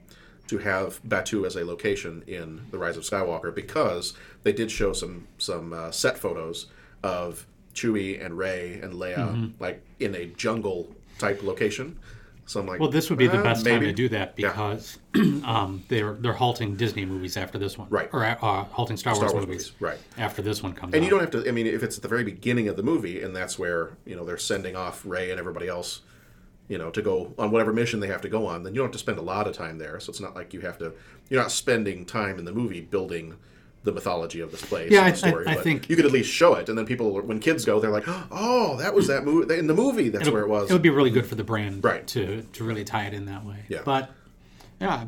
to have Batuu as a location in the Rise of Skywalker because they did show some some uh, set photos of Chewie and Rey and Leia Mm-hmm. like in a jungle type location. So I'm like, Well, this would be the "Uh, best time to do that Yeah. because um, they're they're halting Disney movies after this one, Right. Or uh, halting Star, Wars, Wars movies, movies, right. After this one comes, out. And out. you don't have to. I mean, if it's at the very beginning of the movie, and that's where you know they're sending off Rey and everybody else, you know, to go on whatever mission they have to go on, then you don't have to spend a lot of time there. So it's not like you have to. You're not spending time in the movie building the mythology of this place. Yeah, I- I- story, I but think- you could at least show it, and then people, when kids go, they're like, "Oh, that was that movie in the movie. That's where it was." It would be really good for the brand, Right. To to really tie it in that way. Yeah. But yeah,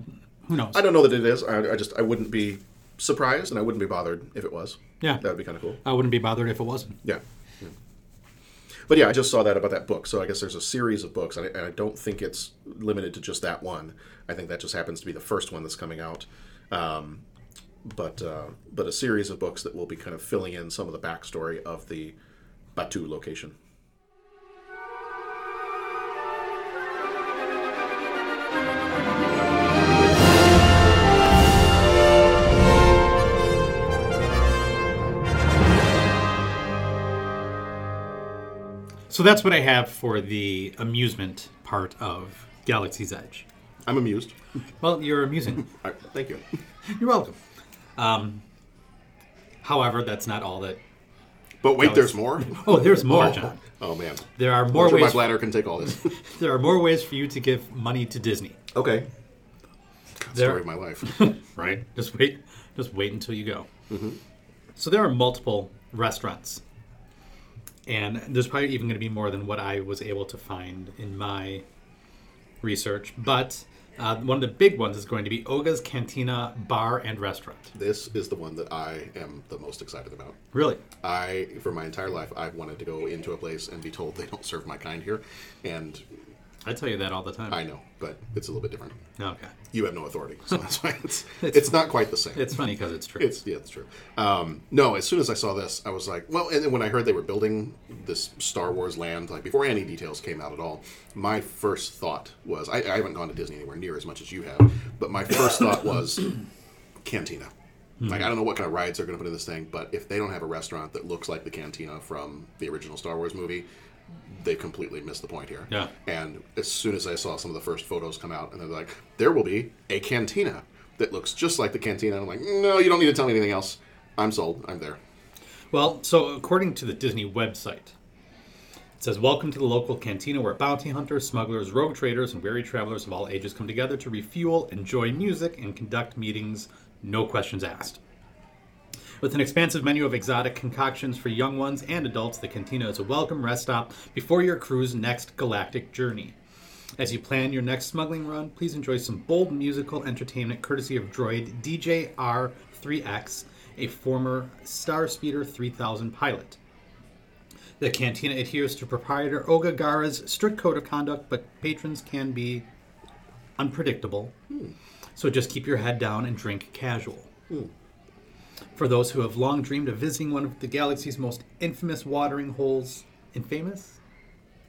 who knows? I don't know that it is. I, I just I wouldn't be surprised, and I wouldn't be bothered if it was. Yeah. that would be kind of cool. I wouldn't be bothered if it wasn't. Yeah. Yeah. But yeah, I just saw that about that book. So I guess there's a series of books, and I, and I don't think it's limited to just that one. I think that just happens to be the first one that's coming out. Um, but uh, but a series of books that will be kind of filling in some of the backstory of the Batuu location. So that's what I have for the amusement part of Galaxy's Edge. I'm amused. Well, you're amusing. Thank you. you're welcome. Um, however, that's not all that. But wait, was- there's more. Oh, there's more, Oh, John. Oh man, There are more I'm my ways. bladder can take all this. There are more ways for you to give money to Disney. okay. There- Story of my life. right? Just wait, just wait until you go. So there are multiple restaurants, and there's probably even going to be more than what I was able to find in my research. But uh, one of the big ones is going to be Oga's Cantina Bar and Restaurant. this is the one that I am the most excited about. Really? I, for my entire life, I've wanted to go into a place and be told they don't serve my kind here, and I tell you that all the time. I know, but it's a little bit different. okay, You have no authority, so that's why it's it's not quite the same. it's funny because it's true. It's yeah, it's true. Um, no, as soon as I saw this, I was like, well, and then when I heard they were building this Star Wars land, like before any details came out at all, my first thought was, I, I haven't gone to Disney anywhere near as much as you have, but my first thought was Cantina. Like I don't know what kind of rides they're going to put in this thing, but if they don't have a restaurant that looks like the Cantina from the original Star Wars movie, they completely missed the point here. Yeah. And as soon as I saw some of the first photos come out, and they're like, there will be a cantina that looks just like the cantina. I'm like, no, you don't need to tell me anything else. I'm sold. I'm there. Well, so according to the Disney website, it says, Welcome to the local cantina where bounty hunters, smugglers, rogue traders, and weary travelers of all ages come together to refuel, enjoy music, and conduct meetings, no questions asked. With an expansive menu of exotic concoctions for young ones and adults, the cantina is a welcome rest stop before your crew's next galactic journey. As you plan your next smuggling run, please enjoy some bold musical entertainment courtesy of droid DJ R3X, a former Starspeeder 3000 pilot. The cantina adheres to proprietor Oga Garra's strict code of conduct, but patrons can be unpredictable. Hmm. So just keep your head down and drink casual. Hmm. For those who have long dreamed of visiting one of the galaxy's most infamous watering holes, infamous?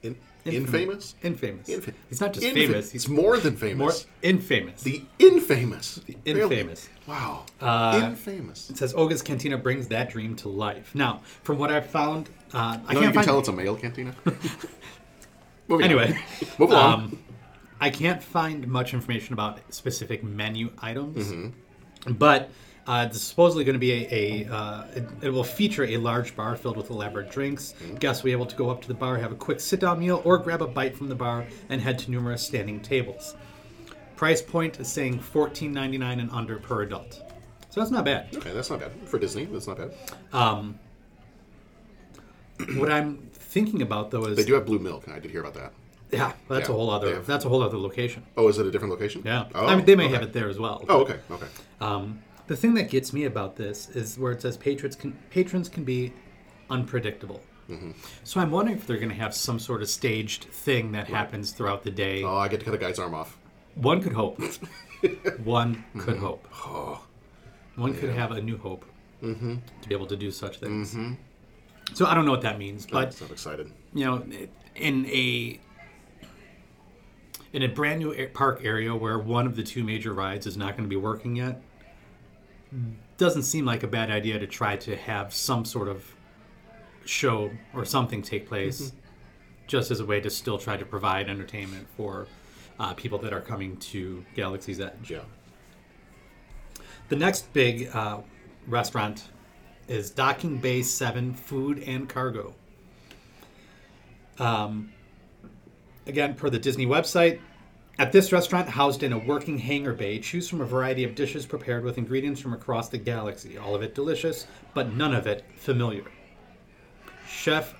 In, Infamous. infamous? Infamous. Infa- he's not just Infa- famous. He's more than famous. more infamous. the infamous. The infamous. Wow. Uh, infamous. It says Oga's Cantina brings that dream to life. Now, from what I've found, uh, I No, you can't can tell it's a male cantina. Anyway, Move along. um, I can't find much information about specific menu items, Mm-hmm. but uh, it's supposedly going to be a, a uh, it, it will feature a large bar filled with elaborate drinks. Mm-hmm. Guests will be able to go up to the bar, have a quick sit-down meal, or grab a bite from the bar and head to numerous standing tables. Price point is saying fourteen ninety nine and under per adult, so that's not bad. okay, that's not bad. For Disney, that's not bad. what I'm thinking about though is They do have blue milk. and I did hear about that. yeah, that's Yeah, a whole other have- that's a whole other location. Oh, is it a different location? Yeah, Oh, I mean they may okay. have it there as well. Oh, okay. Okay. Um, The thing that gets me about this is where it says patrons can patrons can be unpredictable. Mm-hmm. So I'm wondering if they're going to have some sort of staged thing that happens throughout the day. Oh, I get to cut a guy's arm off. One could hope. One could Mm-hmm. hope. Oh, One could have a new hope Mm-hmm. to be able to do such things. So I don't know what that means, but I'm excited. you know, in a in a brand new park area where one of the two major rides is not going to be working yet, doesn't seem like a bad idea to try to have some sort of show or something take place, just as a way to still try to provide entertainment for uh, people that are coming to Galaxy's Edge. Yeah. The next big uh, restaurant is Docking Bay 7 Food and Cargo. Um, again, per the Disney website, at this restaurant, housed in a working hangar bay, choose from a variety of dishes prepared with ingredients from across the galaxy. All of it delicious, but none of it familiar. Chef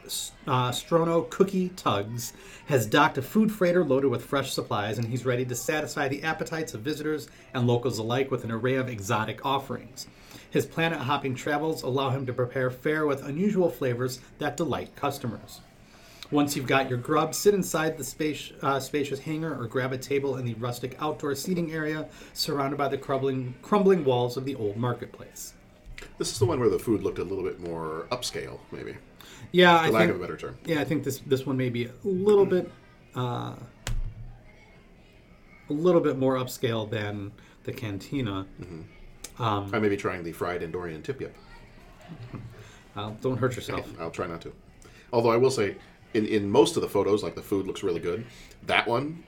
uh, Strono Cookie Tuggs has docked a food freighter loaded with fresh supplies, and he's ready to satisfy the appetites of visitors and locals alike with an array of exotic offerings. His planet hopping travels allow him to prepare fare with unusual flavors that delight customers. Once you've got your grub, sit inside the space, uh, spacious hangar or grab a table in the rustic outdoor seating area surrounded by the crumbling, crumbling walls of the old marketplace. This is the one where the food looked a little bit more upscale, maybe, Yeah, for I lack think of a better term. Yeah, I think this this one may be a little bit uh, a little bit more upscale than the cantina. I may be trying the fried Endorian tip yip. Uh, don't hurt yourself. I'll try not to. Although I will say, in, in most of the photos, like the food looks really good. That one,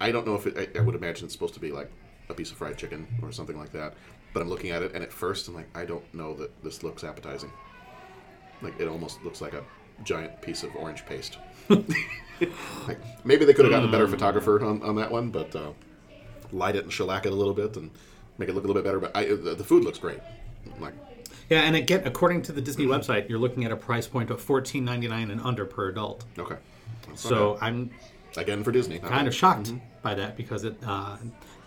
I don't know if it. I, I would imagine it's supposed to be like a piece of fried chicken or something like that. But I'm looking at it, and at first I'm like, I don't know that this looks appetizing. Like it almost looks like a giant piece of orange paste. like, maybe they could have gotten a better photographer on, on that one, but uh, light it and shellac it a little bit and make it look a little bit better. But I, the, the food looks great. Like Yeah, and again, according to the Disney website, you're looking at a price point of fourteen ninety nine and under per adult. okay. That's So bad. I'm again for Disney, not kind bad. of shocked by that because it uh,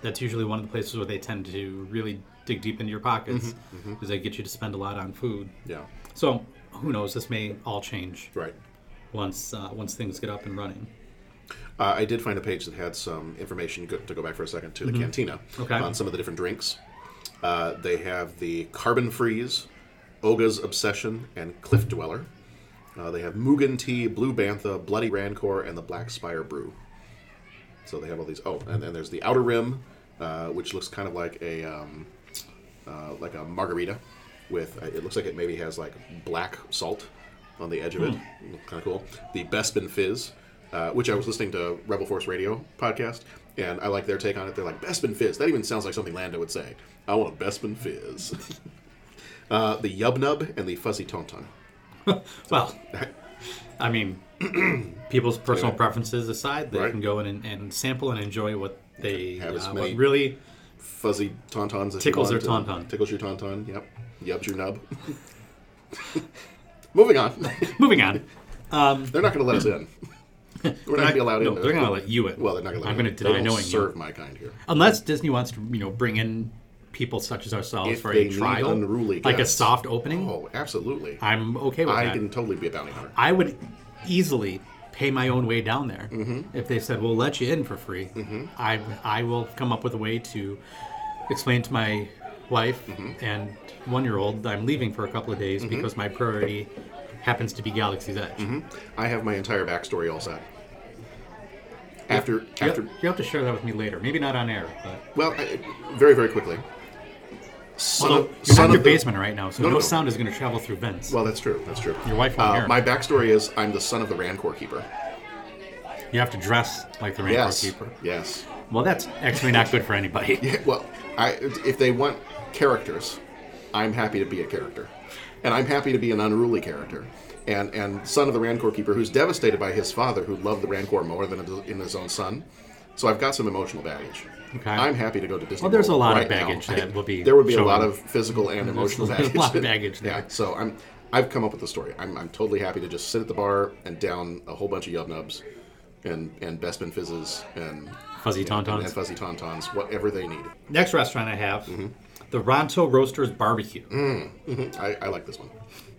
that's usually one of the places where they tend to really dig deep into your pockets because they get you to spend a lot on food. Yeah. So who knows? This may all change Right. once uh, once things get up and running. Uh, I did find a page that had some information go- to go back for a second to the cantina Okay. on some of the different drinks. Uh, they have the Carbon Freeze, Oga's Obsession, and Cliff Dweller. Uh, they have Moogan Tea, Blue Bantha, Bloody Rancor, and the Black Spire Brew. So they have all these. Oh, and then there's the Outer Rim, uh, which looks kind of like a um, uh, like a margarita with. Uh, it looks like it maybe has like black salt on the edge of it. Kind of cool. The Bespin Fizz, uh, which I was listening to Rebel Force Radio podcast, and I like their take on it. They're like Bespin Fizz. That even sounds like something Lando would say. I want a Bespin Fizz. uh, the Yub Nub and the Fuzzy Tauntaun. Well, I mean, people's personal Anyway. preferences aside, they Right. can go in and, and sample and enjoy what they Have as uh, many- really Fuzzy Tauntauns. if Tickles their tauntaun. Tickles your tauntaun. Yep. Yubs your nub. Moving on. moving on. They're not going to let us in. We're not going to be allowed no, in. they're going to let you in. Well, they're not going to. I'm going to deny knowing serve you, my kind here. unless Disney wants to, you know, bring in people such as ourselves If for a trial, unruly like a soft opening. Oh, absolutely. I'm okay with I that. I can totally be a bounty hunter. I would easily pay my own way down there Mm-hmm. if they said we'll let you in for free. I I will come up with a way to explain to my wife Mm-hmm. and one year old I'm leaving for a couple of days because my priority happens to be Galaxy's Edge. Mm-hmm. I have my entire backstory all set. After, You, after, have, you have to share that with me later. Maybe not on air, but well, I, very, very quickly. Son although of- you're in your the- basement right now, so No, no, no, no. sound is going to travel through vents. Well, that's true. That's true. Your wife won't Uh, hear. my backstory is I'm the son of the Rancor Keeper. you have to dress like the Rancor Yes. Keeper. Yes. Well, that's actually not good for anybody. Yeah, well, I, if they want characters, I'm happy to be a character, and I'm happy to be an unruly character, and and son of the Rancor Keeper, who's devastated by his father, who loved the Rancor more than in his own son. So I've got some emotional baggage. Okay. I'm happy to go to Disney. Well, there's World a lot of right now. baggage that will be There would be a lot of physical and emotional there's a baggage. lot of baggage there. Yeah. So I'm. I've come up with the story. I'm, I'm totally happy to just sit at the bar and down a whole bunch of yub nubs, and and Bespin fizzes and Fuzzy and, tauntauns. and fuzzy tauntauns, whatever they need. Next restaurant I have Mm-hmm. the Ronto Roasters Barbecue. Mm-hmm. I, I like this one.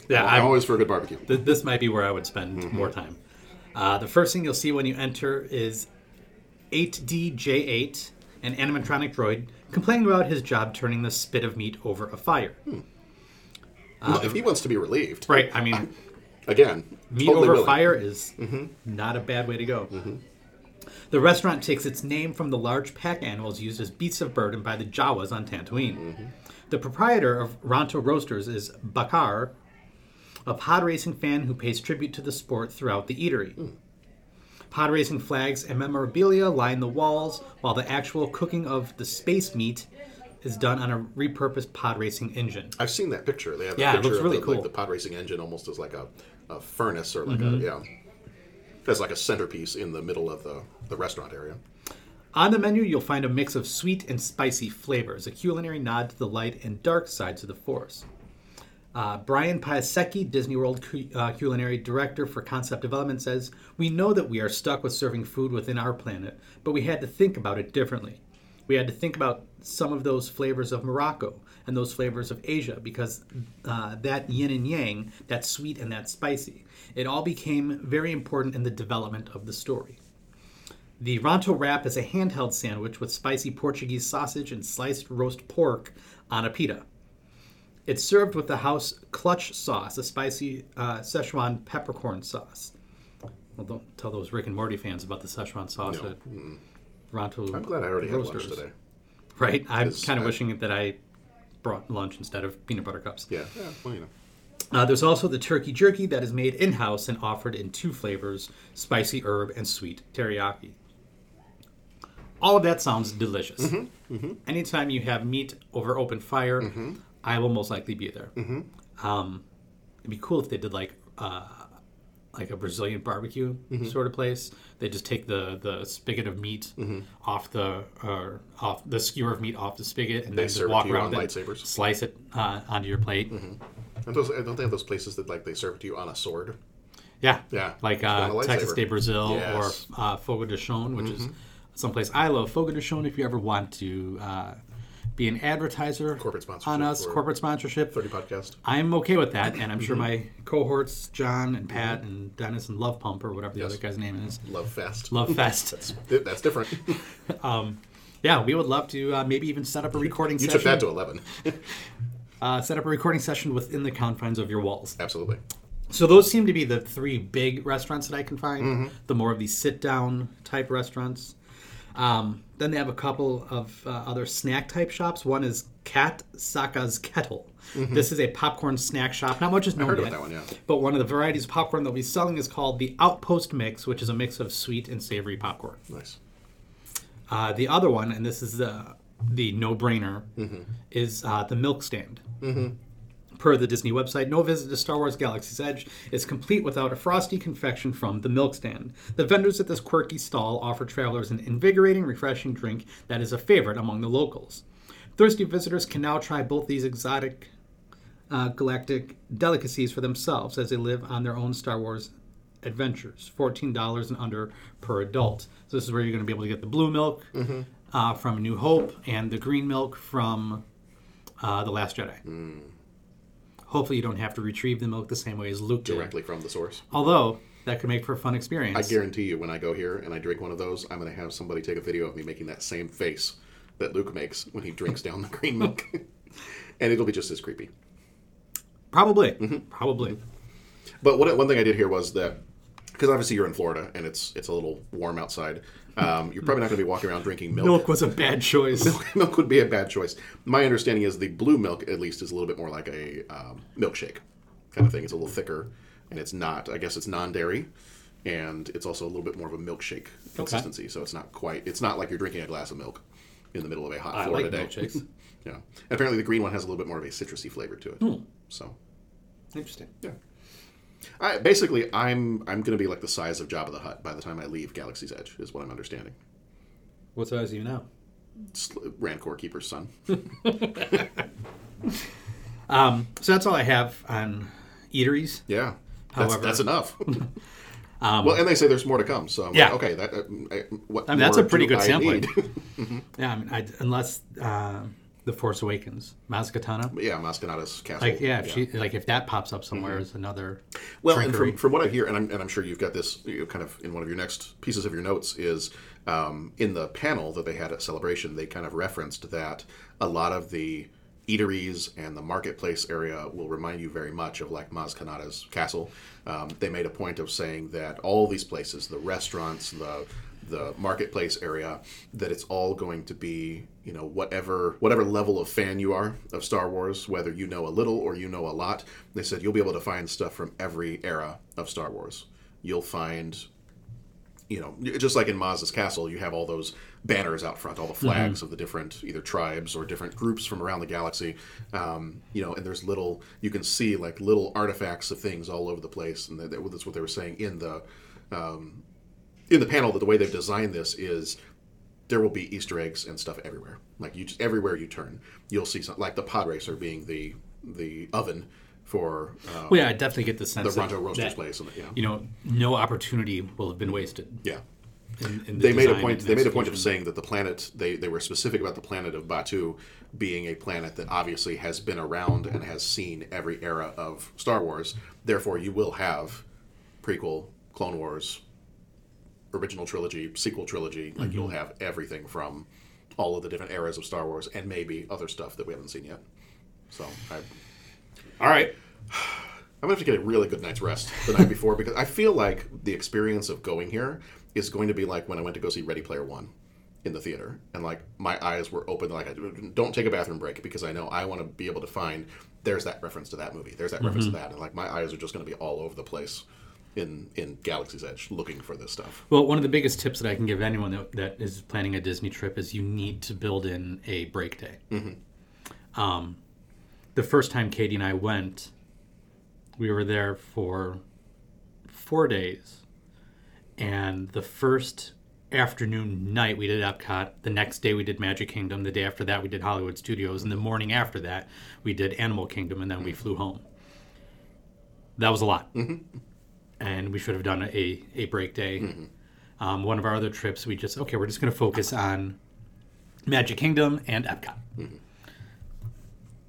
Yeah, I'm I'm- always for a good barbecue. Th- this might be where I would spend mm-hmm. more time. Uh, the first thing you'll see when you enter is 8DJ8, an animatronic droid, complaining about his job turning the spit of meat over a fire. Hmm. Uh, well, if he wants to be relieved, Right, I mean, again, meat totally over willing. fire is mm-hmm. not a bad way to go. Mm-hmm. The restaurant takes its name from the large pack animals used as beasts of burden by the Jawas on Tatooine. The proprietor of Ronto Roasters is Bakar, a pod racing fan who pays tribute to the sport throughout the eatery. Pod racing flags and memorabilia line the walls, while the actual cooking of the space meat is done on a repurposed pod racing engine. I've seen that picture. They have a Yeah, it picture looks of really the, cool. Mm-hmm. like the pod racing engine almost as like a, a furnace or like a yeah. There's like a centerpiece in the middle of the, the restaurant area. On the menu, you'll find a mix of sweet and spicy flavors, a culinary nod to the light and dark sides of the Force. Uh, Brian Piasecki, Disney World cu- uh, culinary director for concept development, says, We know that we are stuck with serving food within our planet, but we had to think about it differently. We had to think about some of those flavors of Morocco and those flavors of Asia because uh, that yin and yang, that sweet and that spicy, it all became very important in the development of the story. The Ronto wrap is a handheld sandwich with spicy Portuguese sausage and sliced roast pork on a pita. It's served with the house clutch sauce, a spicy uh, Szechuan peppercorn sauce. Well, don't tell those Rick and Morty fans about the Szechuan sauce No. at Ronto I'm glad I already had lunch Roasters. today. Right? I'm kind of I- wishing that I brought lunch instead of peanut butter cups. Yeah, yeah, well, you know. Uh, there's also the turkey jerky that is made in house and offered in two flavors spicy herb and sweet teriyaki. All of that sounds delicious. Mm-hmm, Anytime you have meat over open fire, I will most likely be there. Mm-hmm. Um, it'd be cool if they did like uh, like a Brazilian barbecue Mm-hmm. sort of place. They just take the, the spigot of meat Mm-hmm. off the or off the skewer of meat off the spigot, and then just walk around with it, slice it uh, onto your plate. And those, don't they have those places that like they serve it to you on a sword? Yeah, Yeah, like uh, Texas de Brazil Yes. Mm-hmm. or uh, Fogo de Chão, which is someplace I love. Fogo de Chão, if you ever want to uh, be an advertiser Corporate sponsorship on us, corporate sponsorship, 30 podcast. I'm okay with that, and I'm sure Mm-hmm. my cohorts, John and Pat and Dennis and Love Pump or whatever the Yes. other guy's name is, Love Fest. Love Fest. That's, that's different. yeah, we would love to uh, maybe even set up a recording You session. took that to 11. uh, set up a recording session within the confines of your walls. Absolutely. So those seem to be the three big restaurants that I can find. Mm-hmm. The more of these sit-down type restaurants. Um, then they have a couple of uh, other snack type shops. One is Kat Saka's Kettle. This is a popcorn snack shop. Not much is known Mm-hmm. yet, about that one, yeah. but one of the varieties of popcorn they'll be selling is called the Outpost Mix, which is a mix of sweet and savory popcorn. Nice. Uh, the other one, and this is the the no-brainer, Mm-hmm. is uh, the Milk Stand. Per the Disney website, no visit to Star Wars Galaxy's Edge is complete without a frosty confection from the Milk Stand. The vendors at this quirky stall offer travelers an invigorating, refreshing drink that is a favorite among the locals. Thirsty visitors can now try both these exotic uh, galactic delicacies for themselves as they live on their own Star Wars adventures. $14 and under per adult. So this is where you're going to be able to get the blue milk uh, from New Hope and the green milk from uh, The Last Jedi. Hopefully you don't have to retrieve the milk the same way as Luke did. Directly from the source. Although, that could make for a fun experience. I guarantee you, when I go here and I drink one of those, I'm going to have somebody take a video of me making that same face that Luke makes when he drinks down the green milk. and it'll be just as creepy. Probably. Mm-hmm. Probably. But what, one thing I did here was that because obviously you're in Florida and it's it's a little warm outside, um, you're probably not going to be walking around drinking milk. Milk was a bad choice. milk would be a bad choice. My understanding is the blue milk, at least, is a little bit more like a um, milkshake kind of thing. It's a little thicker, and it's not. I guess it's non-dairy, and it's also a little bit more of a milkshake consistency. So it's not quite. It's not like you're drinking a glass of milk in the middle of a hot I Florida like day. milkshakes. yeah. And apparently, the green one has a little bit more of a citrusy flavor to it. Hmm. So Interesting. yeah. I, basically, I'm I'm going to be like the size of Jabba the Hutt by the time I leave Galaxy's Edge, is what I'm understanding. What size are you now? Sl- Rancor Keeper's son. So that's all I have on eateries. Yeah. That's, However- that's enough. well, and they say there's more to come. So I'm Yeah. like, okay, that uh, I- what I mean, that's a pretty good I sampling. need? Yeah, I mean, I, unless uh, The Force Awakens, Maz Kanata. Yeah, Maz Kanata's castle. Like yeah, if she like if that pops up somewhere as another Well, and from, from what I hear, and I'm, and I'm sure you've got this you know, kind of in one of your next pieces of your notes, is um, in the panel that they had at Celebration, they kind of referenced that a lot of the eateries and the marketplace area will remind you very much of like Maz Kanata's castle. Um, they made a point of saying that all these places, the restaurants, the the marketplace area that it's all going to be you know whatever whatever level of fan you are of Star Wars whether you know a little or you know a lot they said you'll be able to find stuff from every era of Star Wars. You'll find you know just like in Maz's castle you have all those banners out front all the flags of the different either tribes or different groups from around the galaxy. Um, you know and there's little you can see like little artifacts of things all over the place and that, that's what they were saying in the um, in the panel that the way they've designed this is there will be Easter eggs and stuff everywhere. Like you just everywhere you turn, you'll see something like the pod racer being the the oven for uh, well, yeah, I definitely get the sense the Ronto Roasters that, place. And, yeah, You know, no opportunity will have been wasted. yeah. In, in the They made a point. They made a point of saying that the planet they, they were specific about the planet of Batuu being a planet that obviously has been around and has seen every era of Star Wars. Therefore, you will have prequel, Clone Wars, original trilogy, sequel trilogy. Like mm-hmm. you'll have everything from all of the different eras of Star Wars and maybe other stuff that we haven't seen yet. So I, All right. I'm gonna have to get a really good night's rest the night before because I feel like the experience of going here is going to be like when I went to go see Ready Player One in the theater, and like my eyes were open. Like, I don't take a bathroom break because I know I want to be able to find there's that reference to that movie, there's that reference to mm-hmm. that, and like my eyes are just going to be all over the place in in Galaxy's Edge looking for this stuff. Well, one of the biggest tips that I can give anyone that, that is planning a Disney trip is you need to build in a break day. Mm-hmm. Um, the first time Katie and I went, we were there for four days, and the first afternoon night we did Epcot. The next day we did Magic Kingdom. The day after that we did Hollywood Studios, and the morning after that we did Animal Kingdom, and then we mm-hmm. flew home. That was a lot mm-hmm. And we should have done a, a break day. Mm-hmm. Um, one of our other trips, we just okay, we're just going to focus on Magic Kingdom and Epcot. Mm-hmm.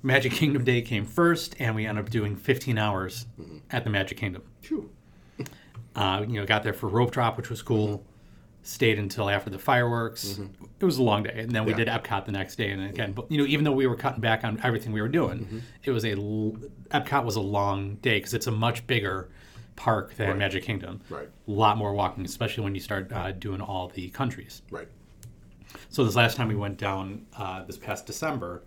Magic Kingdom Day came first, and we ended up doing 15 hours mm-hmm. at the Magic Kingdom. Phew. Uh, you know, got there for rope drop, which was cool. Stayed until after the fireworks. It was a long day, and then we Yeah. did Epcot the next day. And again, but you know, even though we were cutting back on everything we were doing, it was a l- Epcot was a long day because it's a much bigger park than Magic Kingdom. Right. A lot more walking, especially when you start uh, doing all the countries. Right. So this last time we went down uh, this past December,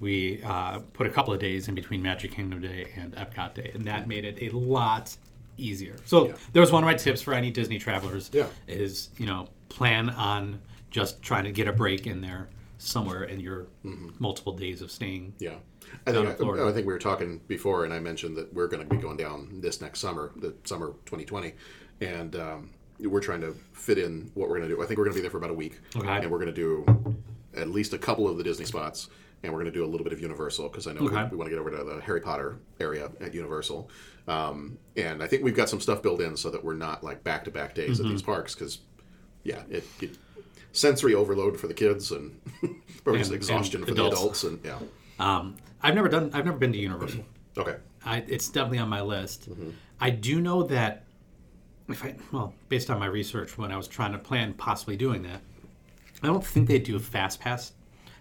we uh, put a couple of days in between Magic Kingdom Day and Epcot Day, and that made it a lot easier. So Yeah. there was one of my tips for any Disney travelers. Yeah. Is you know plan on just trying to get a break in there somewhere in your Mm-hmm. multiple days of staying. Yeah. I think. I, I think we were talking before, and I mentioned that we're going to be going down this next summer, the summer 2020, and um, we're trying to fit in what we're going to do. I think we're going to be there for about a week, Okay. and we're going to do at least a couple of the Disney spots, and we're going to do a little bit of Universal because I know Okay. we, we want to get over to the Harry Potter area at Universal, um, and I think we've got some stuff built in so that we're not like back to back days Mm-hmm. at these parks because, yeah, it, it sensory overload for the kids and or just exhaustion and for adults. the adults, and yeah, Um, I've never done. I've never been to Universal. okay. I, it's definitely on my list. Mm-hmm. I do know that if I well, based on my research when I was trying to plan possibly doing that, I don't think they do a fast pass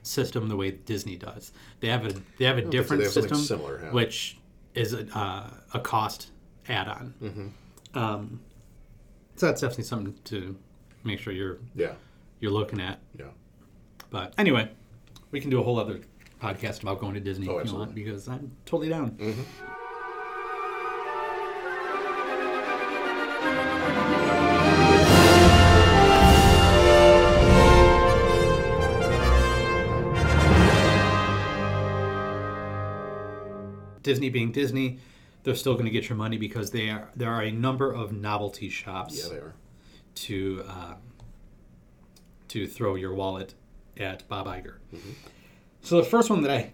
system the way Disney does. They have a they have a different have system, similar, yeah. which is a, uh, a cost add-on. Mm-hmm. Um, so that's definitely something to make sure you're Yeah, you're looking at. yeah. But anyway, we can do a whole other podcast about going to Disney Oh, if you want because I'm totally down. Disney being Disney, they're still going to get your money because they are there are a number of novelty shops Yeah, they are. to uh, to throw your wallet at Bob Iger. So the first one that I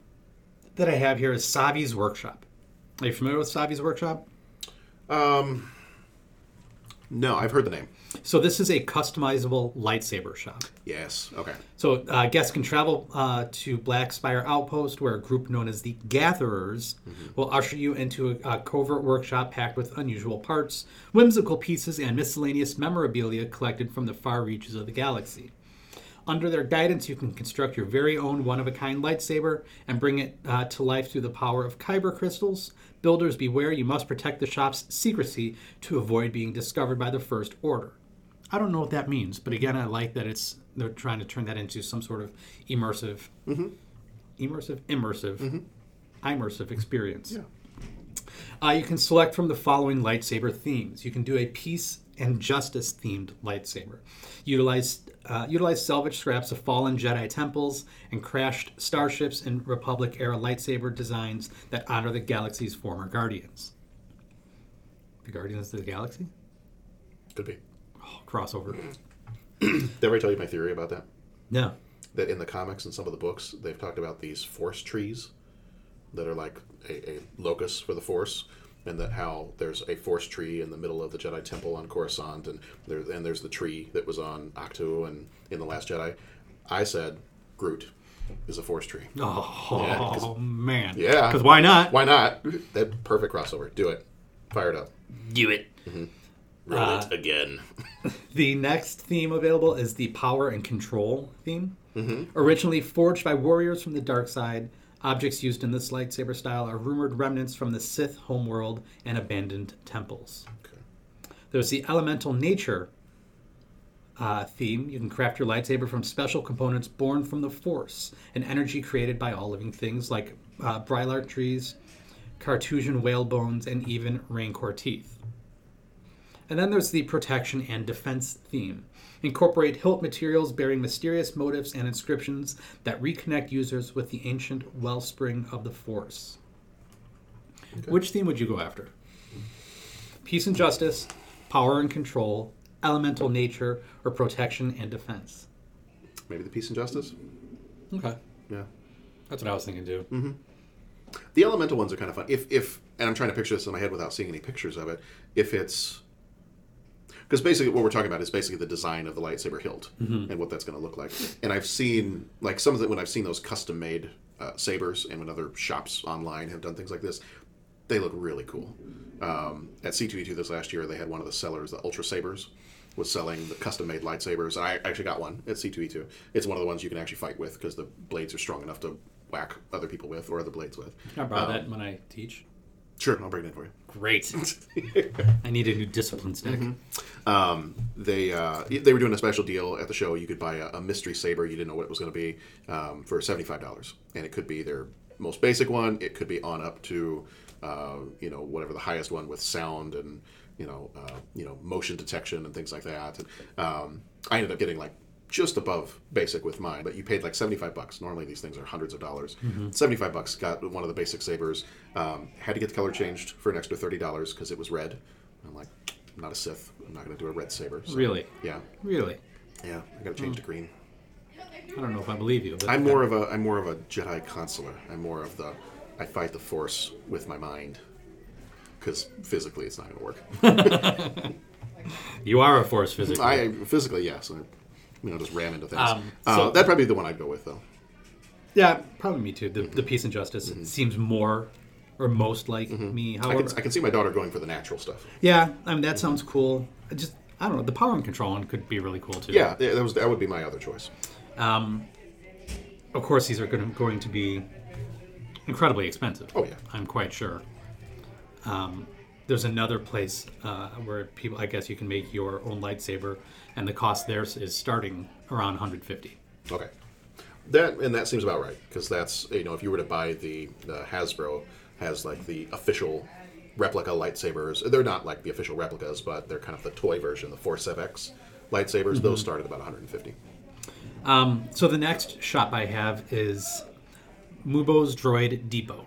that I have here is Savi's Workshop. Are you familiar with Savi's Workshop? Um, No, I've heard the name. So this is a customizable lightsaber shop. Yes. Okay. So uh, guests can travel uh, to Black Spire Outpost, where a group known as the Gatherers will usher you into a, a covert workshop packed with unusual parts, whimsical pieces, and miscellaneous memorabilia collected from the far reaches of the galaxy. Under their guidance, you can construct your very own one-of-a-kind lightsaber and bring it uh, to life through the power of kyber crystals. Builders beware, you must protect the shop's secrecy to avoid being discovered by the First Order. I don't know what that means, but again, I like that it's they're trying to turn that into some sort of immersive, immersive, immersive, immersive experience. Uh, you can select from the following lightsaber themes. You can do a peace and justice themed lightsaber. Utilized, uh, utilize salvage scraps of fallen Jedi temples and crashed starships and Republic era lightsaber designs that honor the galaxy's former guardians. The Guardians of the Galaxy? Could be. Oh, crossover. Did I tell you my theory about that? No. That in the comics and some of the books, they've talked about these force trees that are like a, a locus for the force, and that how there's a force tree in the middle of the Jedi Temple on Coruscant, and there and there's the tree that was on Ahch-To and in the Last Jedi. I said Groot is a force tree. Oh, Yeah, 'cause- man. Yeah. Because why not? Why not? That perfect crossover. Do it. Fire it up. Do it. Roll Uh, it again. The next theme available is the power and control theme. Originally forged by warriors from the dark side, objects used in this lightsaber style are rumored remnants from the Sith homeworld and abandoned temples. Okay. There's the elemental nature uh, theme. You can craft your lightsaber from special components born from the Force, an energy created by all living things like uh, Brylark trees, Cartesian whale bones, and even Rancor teeth. And then there's the protection and defense theme. Incorporate hilt materials bearing mysterious motifs and inscriptions that reconnect users with the ancient wellspring of the Force. Which theme would you go after? Peace and justice, power and control, elemental nature, or protection and defense? Maybe the peace and justice. Okay. Yeah. That's what I was thinking too. Mm-hmm. The elemental ones are kind of fun. If if and I'm trying to picture this in my head without seeing any pictures of it. If it's because basically what we're talking about is basically the design of the lightsaber hilt and what that's going to look like. And I've seen like some of the when I've seen those custom made uh, sabers and when other shops online have done things like this, they look really cool. Um, at C2E2 this last year, they had one of the sellers, the Ultra Sabers, was selling the custom made lightsabers. And I actually got one at C2E2. It's one of the ones you can actually fight with because the blades are strong enough to whack other people with or other blades with. Can I borrow that when I teach? Sure, I'll bring it in for you. Great. I need a new discipline stick. They uh, they were doing a special deal at the show. You could buy a, a mystery saber. You didn't know what it was going to be um, for seventy five dollars, and it could be their most basic one. It could be on up to uh, you know whatever the highest one with sound and you know uh, you know motion detection and things like that. And, um, I ended up getting like just above basic with mine, but you paid like 75 bucks. Normally these things are hundreds of dollars. 75 bucks got one of the basic sabers. Um, had to get the color changed for an extra $30 because it was red. I'm like, I'm not a Sith. I'm not going to do a red saber. So, Really? Yeah. Really? Yeah. I got to change to green. I don't know if I believe you. But I'm more of a I'm more of a Jedi consular. I'm more of the I fight the Force with my mind because physically it's not going to work. You are a force physically. I physically yes, I, you know, just ram into things. Um, uh, that'd probably be the one I'd go with though. yeah, probably me too. The, the peace and justice seems more or most like me. I can, I can see my daughter going for the natural stuff. yeah, I mean that sounds cool. I just I don't know. The power and control one could be really cool too. Yeah, yeah, that was that would be my other choice. Um, of course, these are going to, going to be incredibly expensive. Oh, yeah. I'm quite sure. Um, there's another place uh, where people, I guess, you can make your own lightsaber, and the cost there is starting around 150. Okay, that and that seems about right because that's you know if you were to buy the, the Hasbro has like the official replica lightsabers. They're not like the official replicas, but they're kind of the toy version, the Force FX lightsabers. Those start at about 150. Um, so the next shop I have is Mubo's Droid Depot.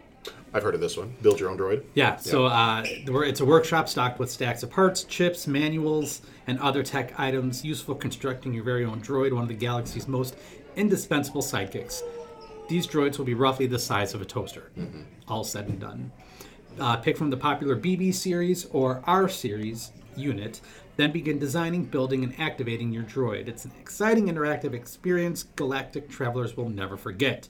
I've heard of this one. Build your own droid. Yeah, so uh, it's a workshop stocked with stacks of parts, chips, manuals, and other tech items useful for constructing your very own droid, one of the galaxy's most indispensable sidekicks. These droids will be roughly the size of a toaster, all said and done. Uh, pick from the popular BB series or R series unit. Then begin designing, building, and activating your droid. It's an exciting interactive experience galactic travelers will never forget.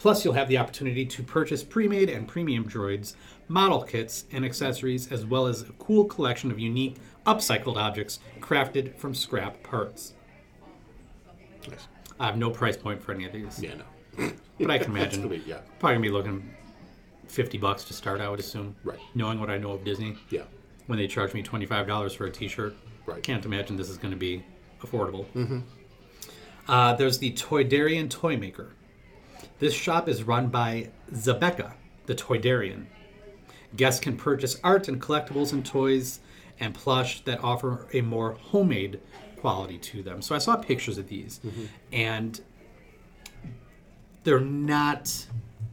Plus, you'll have the opportunity to purchase pre made and premium droids, model kits, and accessories, as well as a cool collection of unique, upcycled objects crafted from scrap parts. Nice. I have no price point for any of these, Yeah, no. but I can imagine be- yeah. probably gonna be looking 50 bucks to start, I would assume. Right. Knowing what I know of Disney. Yeah. when they charge me $25 for a t-shirt. Right. Can't imagine this is going to be affordable. Mm-hmm. Uh, there's the Toydarian Toy Maker. This shop is run by Zabaka, the Toydarian. Guests can purchase art and collectibles and toys and plush that offer a more homemade quality to them. So I saw pictures of these, and they're not.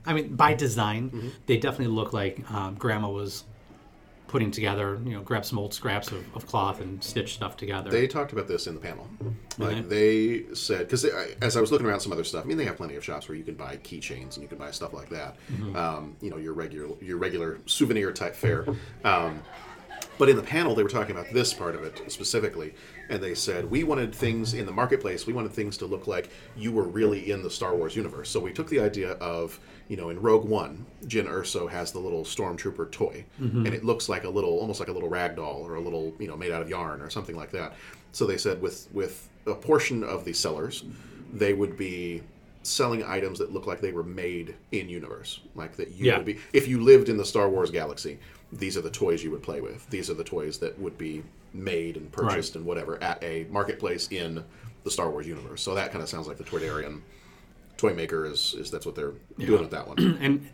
I mean, by design, they definitely look like um, Grandma was putting together. You know, grab some old scraps of, of cloth and stitch stuff together. They talked about this in the panel. Like Mhm. they said, because as I was looking around some other stuff, I mean, they have plenty of shops where you can buy keychains and you can buy stuff like that. Um, you know, your regular your regular souvenir type fare. Um, but in the panel, they were talking about this part of it specifically, and they said we wanted things in the marketplace. We wanted things to look like you were really in the Star Wars universe. So we took the idea of you know in Rogue One, Jyn Erso has the little stormtrooper toy, mm-hmm. and it looks like a little, almost like a little rag doll or a little you know made out of yarn or something like that. So they said with with a portion of the sellers, they would be selling items that look like they were made in universe, like that you Yeah. would be if you lived in the Star Wars galaxy, these are the toys you would play with. These are the toys that would be made and purchased and whatever at a marketplace in the Star Wars universe. So that kind of sounds like the Toydarian toy maker is, is that's what they're doing with that one. and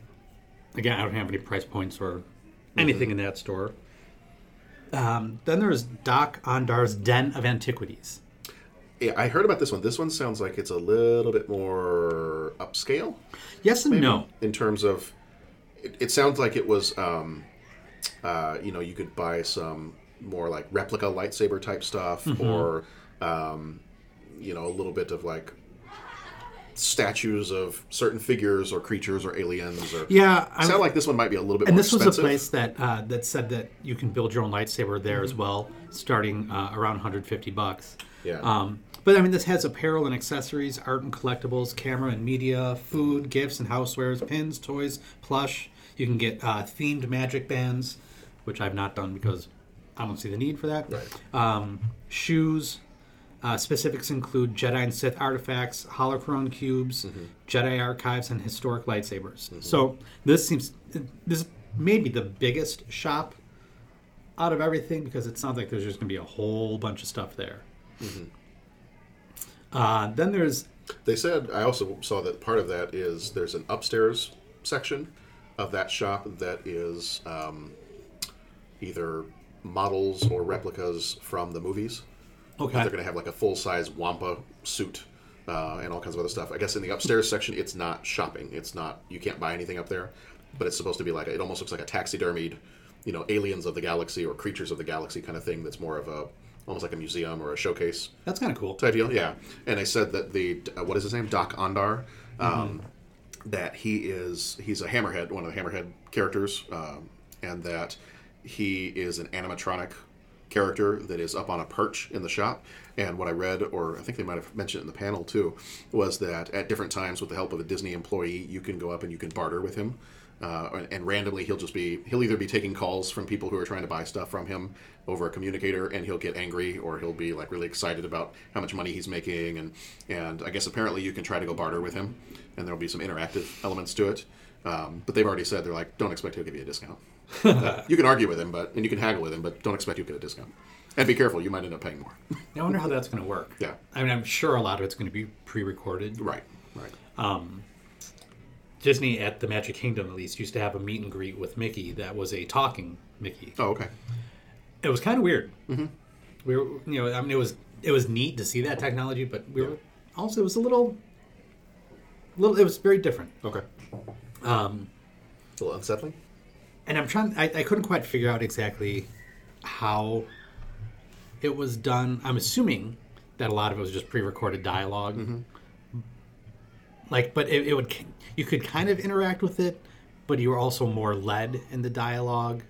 again, I don't have any price points or anything in that store. Um, then there's Dok-Ondar's Den of Antiquities. yeah, I heard about this one. This one sounds like it's a little bit more upscale Yes and no. in terms of it, it sounds like it was um, uh, you know you could buy some more like replica lightsaber type stuff Mm-hmm. or um, you know a little bit of like statues of certain figures or creatures or aliens or Yeah, it sounded like this one might be a little bit and this was a place that uh, that said that you can build your own lightsaber there as well, starting uh, around 150 bucks. Yeah. Um, but I mean, this has apparel and accessories, art and collectibles, camera and media, food, gifts and housewares, pins, toys, plush. You can get uh, themed magic bands, which I've not done because I don't see the need for that. Right. Um, shoes. Uh, specifics include Jedi and Sith artifacts, holocron cubes, Mm-hmm. Jedi archives, and historic lightsabers. So this seems this may be the biggest shop out of everything because it sounds like there's just going to be a whole bunch of stuff there. Mm-hmm. Uh, then there's They said I also saw that part of that is there's an upstairs section of that shop that is um, either models or replicas from the movies. okay. They're going to have like a full size Wampa suit uh, and all kinds of other stuff. I guess in the upstairs section, it's not shopping. It's not you can't buy anything up there, but it's supposed to be like a, it almost looks like a taxidermied, you know, aliens of the galaxy or creatures of the galaxy kind of thing. That's more of a almost like a museum or a showcase That's kind of cool. type deal. Yeah, and they said that the uh, what is his name, Dok-Ondar, um, that he is he's a Hammerhead, one of the Hammerhead characters, um, and that he is an animatronic character that is up on a perch in the shop. And what I read, or I think they might have mentioned in the panel too, was that at different times, with the help of a Disney employee, you can go up and you can barter with him. Uh, and, and randomly, he'll just be he'll either be taking calls from people who are trying to buy stuff from him over a communicator, and he'll get angry, or he'll be like really excited about how much money he's making, and and I guess apparently you can try to go barter with him, and there'll be some interactive elements to it. Um, but they've already said they're like, don't expect he'll give you a discount. Uh, you can argue with him, but and you can haggle with him, but don't expect you'll get a discount. And be careful, you might end up paying more. I wonder how that's going to work. Yeah. I mean, I'm sure a lot of it's going to be pre-recorded. right, right. Disney at the Magic Kingdom, at least, used to have a meet and greet with Mickey that was a talking Mickey. Oh, okay. It was kind of weird. Mm-hmm. We were, you know, I mean, it was it was neat to see that technology, but we were also it was a little, little. It was very different. Okay. Um, A little unsettling. and I'm trying. I, I couldn't quite figure out exactly how it was done. I'm assuming that a lot of it was just pre-recorded dialog Like, but it, it would you could kind of interact with it, but you were also more led in the dialogue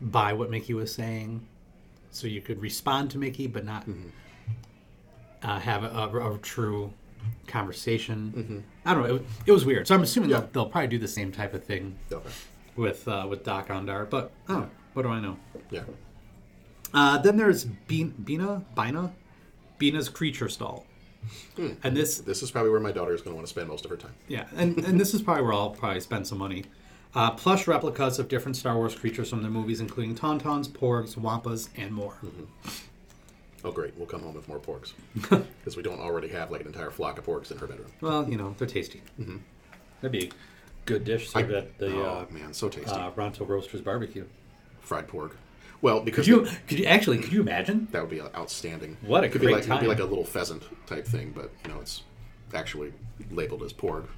by what Mickey was saying. so you could respond to Mickey, but not uh, have a, a, a true conversation. I don't know. It, was- it was weird. So I'm assuming Yeah. they'll, they'll probably do the same type of thing Okay. with uh, with Dok-Ondar. But oh, what do I know? Yeah. Uh, then there's Bina, Bina, Bina's creature stall, and this This is probably where my daughter is going to want to spend most of her time. Yeah, and, and this is probably where I'll probably spend some money. Uh, plush replicas of different Star Wars creatures from the movies, including Tauntauns, Porgs, Wampas, and more. Oh, great. We'll come home with more porgs. Because we don't already have like an entire flock of porgs in her bedroom. Well, you know, they're tasty. That'd be a good dish served at the oh, uh, man, so tasty. uh, Ronto Roasters barbecue. Fried porg. Well, because Could you, could you actually, could you imagine? that would be outstanding. What a it could be like, It'd be like a little pheasant type thing, but, you know, it's actually labeled as pork.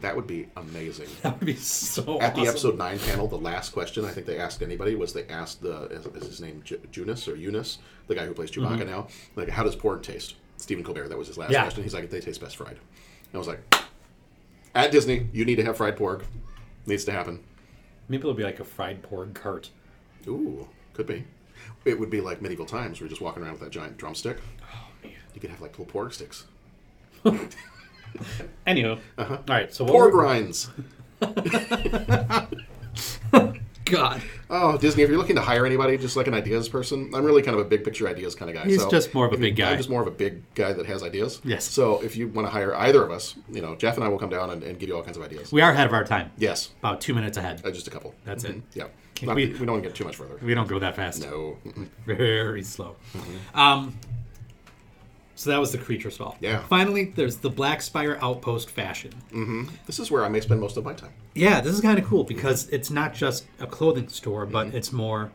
That would be amazing. That would be so At the episode nine panel, the last question I think they asked anybody was they asked the is, is his name J- Junus or Eunice, the guy who plays Chewbacca now, like how does porg taste? Stephen Colbert, that was his last Mm-hmm. Yeah. question. He's like, they taste best fried. And I was like, at Disney, you need to have fried pork. Needs to happen. Maybe it'll be like a fried pork cart. Ooh, could be. It would be like medieval times. where you're just walking around with that giant drumstick. Oh man. You could have like little pork sticks. Anywho, uh-huh. all right. So what Pork we're- rinds. God, Oh, Disney! If you're looking to hire anybody, just like an ideas person, I'm really kind of a big picture ideas kind of guy. He's so just more of a if you- big guy. I'm just more of a big guy that has ideas. Yes. So if you want to hire either of us, you know, Jeff and I will come down and, and give you all kinds of ideas. we are ahead of our time. Yes, About two minutes ahead. uh, just a couple. That's it. Yeah. Not- we- we, don't want get too much further. We don't go that fast. No. Mm-mm. very slow. Um, so that was the creature stall. Yeah. Finally, there's the Black Spire Outpost fashion. Mm-hmm. This is where I may spend most of my time. Yeah, this is kind of cool because it's not just a clothing store, but it's more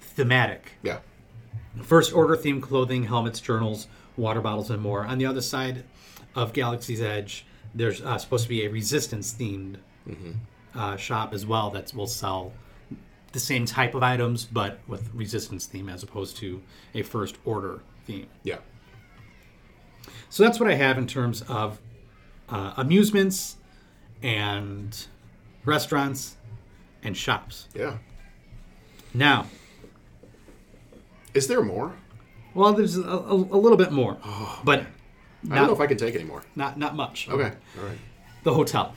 thematic. Yeah. First order themed clothing, helmets, journals, water bottles, and more. On the other side of Galaxy's Edge, there's uh, supposed to be a resistance themed uh, shop as well that will sell the same type of items, but with resistance theme as opposed to a first order theme. Yeah. So that's what I have in terms of uh, amusements and restaurants and shops. Yeah. Now, Is there more? well, there's a, a, a little bit more, but I not, don't know if I can take any more. not not much. Okay. All right. The hotel.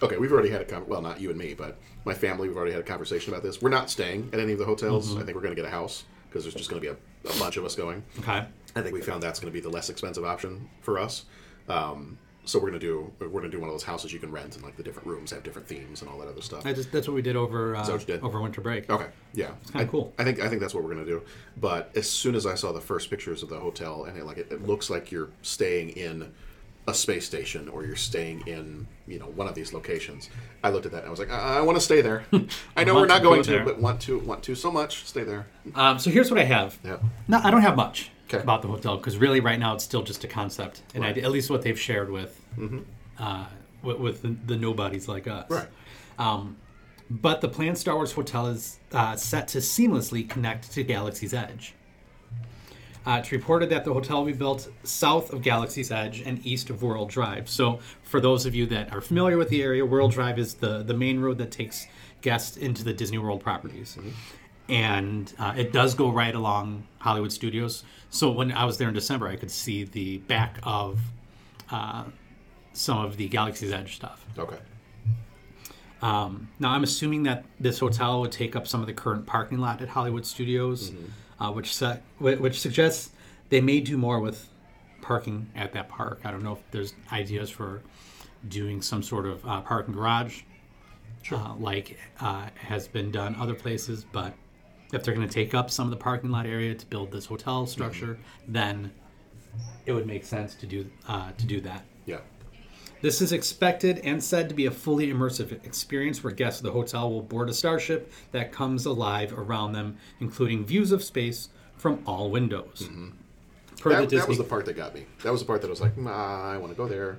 Okay, we've already had a con- well, not you and me, but my family. We've already had a conversation about this. We're not staying at any of the hotels. Mm-hmm. I think we're going to get a house because there's just going to be a, a bunch of us going. Okay. I think we found that's going to be the less expensive option for us. Um, so we're going to do we're going to do one of those houses you can rent, and like the different rooms have different themes and all that other stuff. I just that's what we did over uh, did? over winter break. Okay, yeah, kinda cool. I think I think that's what we're gonna do. But as soon as I saw the first pictures of the hotel, and it, like it, it looks like you're staying in a space station or you're staying in you know one of these locations, I looked at that and I was like, I, I want to stay there. I know want we're not to go going to, but want to want to so much. Stay there. Um, so here's what I have. Yeah. No, I don't have much 'Kay. about the hotel because really, right now, it's still just a concept, and Right. idea, at least what they've shared with uh, with, with the, the nobodies like us. Right. Um, but the planned Star Wars hotel is uh, set to seamlessly connect to Galaxy's Edge. Uh, it's reported that the hotel will be built south of Galaxy's Edge and east of World Drive. So, for those of you that are familiar with the area, World Drive is the, the main road that takes guests into the Disney World properties. And uh, it does go right along Hollywood Studios. So, when I was there in December, I could see the back of uh, some of the Galaxy's Edge stuff. Okay. Um, now, I'm assuming that this hotel would take up some of the current parking lot at Hollywood Studios, uh, which su- which suggests they may do more with parking at that park. I don't know if there's ideas for doing some sort of uh, parking garage, uh, like uh, has been done other places. But if they're going to take up some of the parking lot area to build this hotel structure, then it would make sense to do uh, to do that. Yeah. This is expected and said to be a fully immersive experience where guests of the hotel will board a starship that comes alive around them, including views of space from all windows. Per, the That, that Disney, was the part that got me. That was the part that I was like, nah, I want to go there.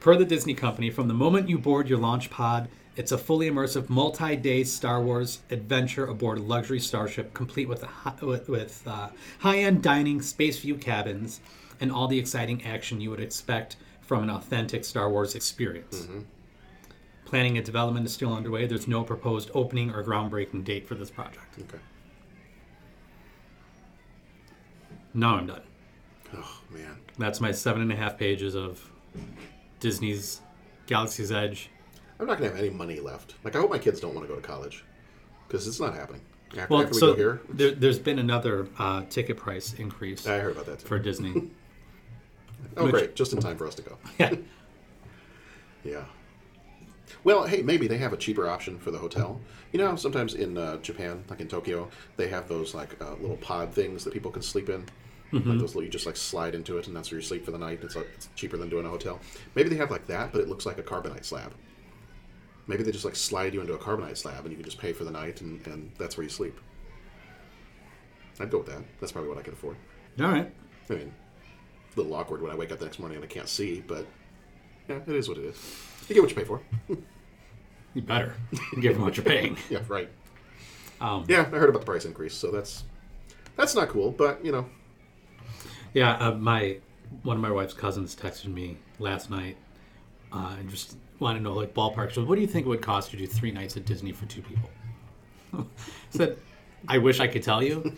per the Disney company, from the moment you board your launch pod, it's a fully immersive multi-day Star Wars adventure aboard a luxury starship, complete with a hi- with, with uh, high-end dining, space view cabins, and all the exciting action you would expect from an authentic Star Wars experience. Planning and development is still underway. There's no proposed opening or groundbreaking date for this project. Okay. Now I'm done. Oh man, That's my seven and a half pages of Disney's Galaxy's Edge. I'm not gonna have any money left. Like I hope my kids don't want to go to college because it's not happening. After, Well, after we so go here, there, there's been another uh, ticket price increase I heard about that too. for Disney. oh which- great, just in time for us to go. yeah. Yeah. Well, hey, maybe they have a cheaper option for the hotel. You know, sometimes in uh, Japan, like in Tokyo, they have those like uh, little pod things that people can sleep in. Like those little, you just like slide into it, and that's where you sleep for the night. It's, like, it's cheaper than doing a hotel. Maybe they have like that, but it looks like a carbonite slab. Maybe they just like slide you into a carbonite slab, and you can just pay for the night, and, and that's where you sleep. I'd go with that. That's probably what I could afford. All right. I mean, a little awkward when I wake up the next morning and I can't see, but yeah, it is what it is. You get what you pay for. You better give them what you're paying. Yeah, right. Um, Yeah, I heard about the price increase, so that's that's not cool. But you know, Yeah, uh, my one of my wife's cousins texted me last night uh, and just wanted to know like ballpark. So, what do you think it would cost to do three nights at Disney for two people? Said, I wish I could tell you.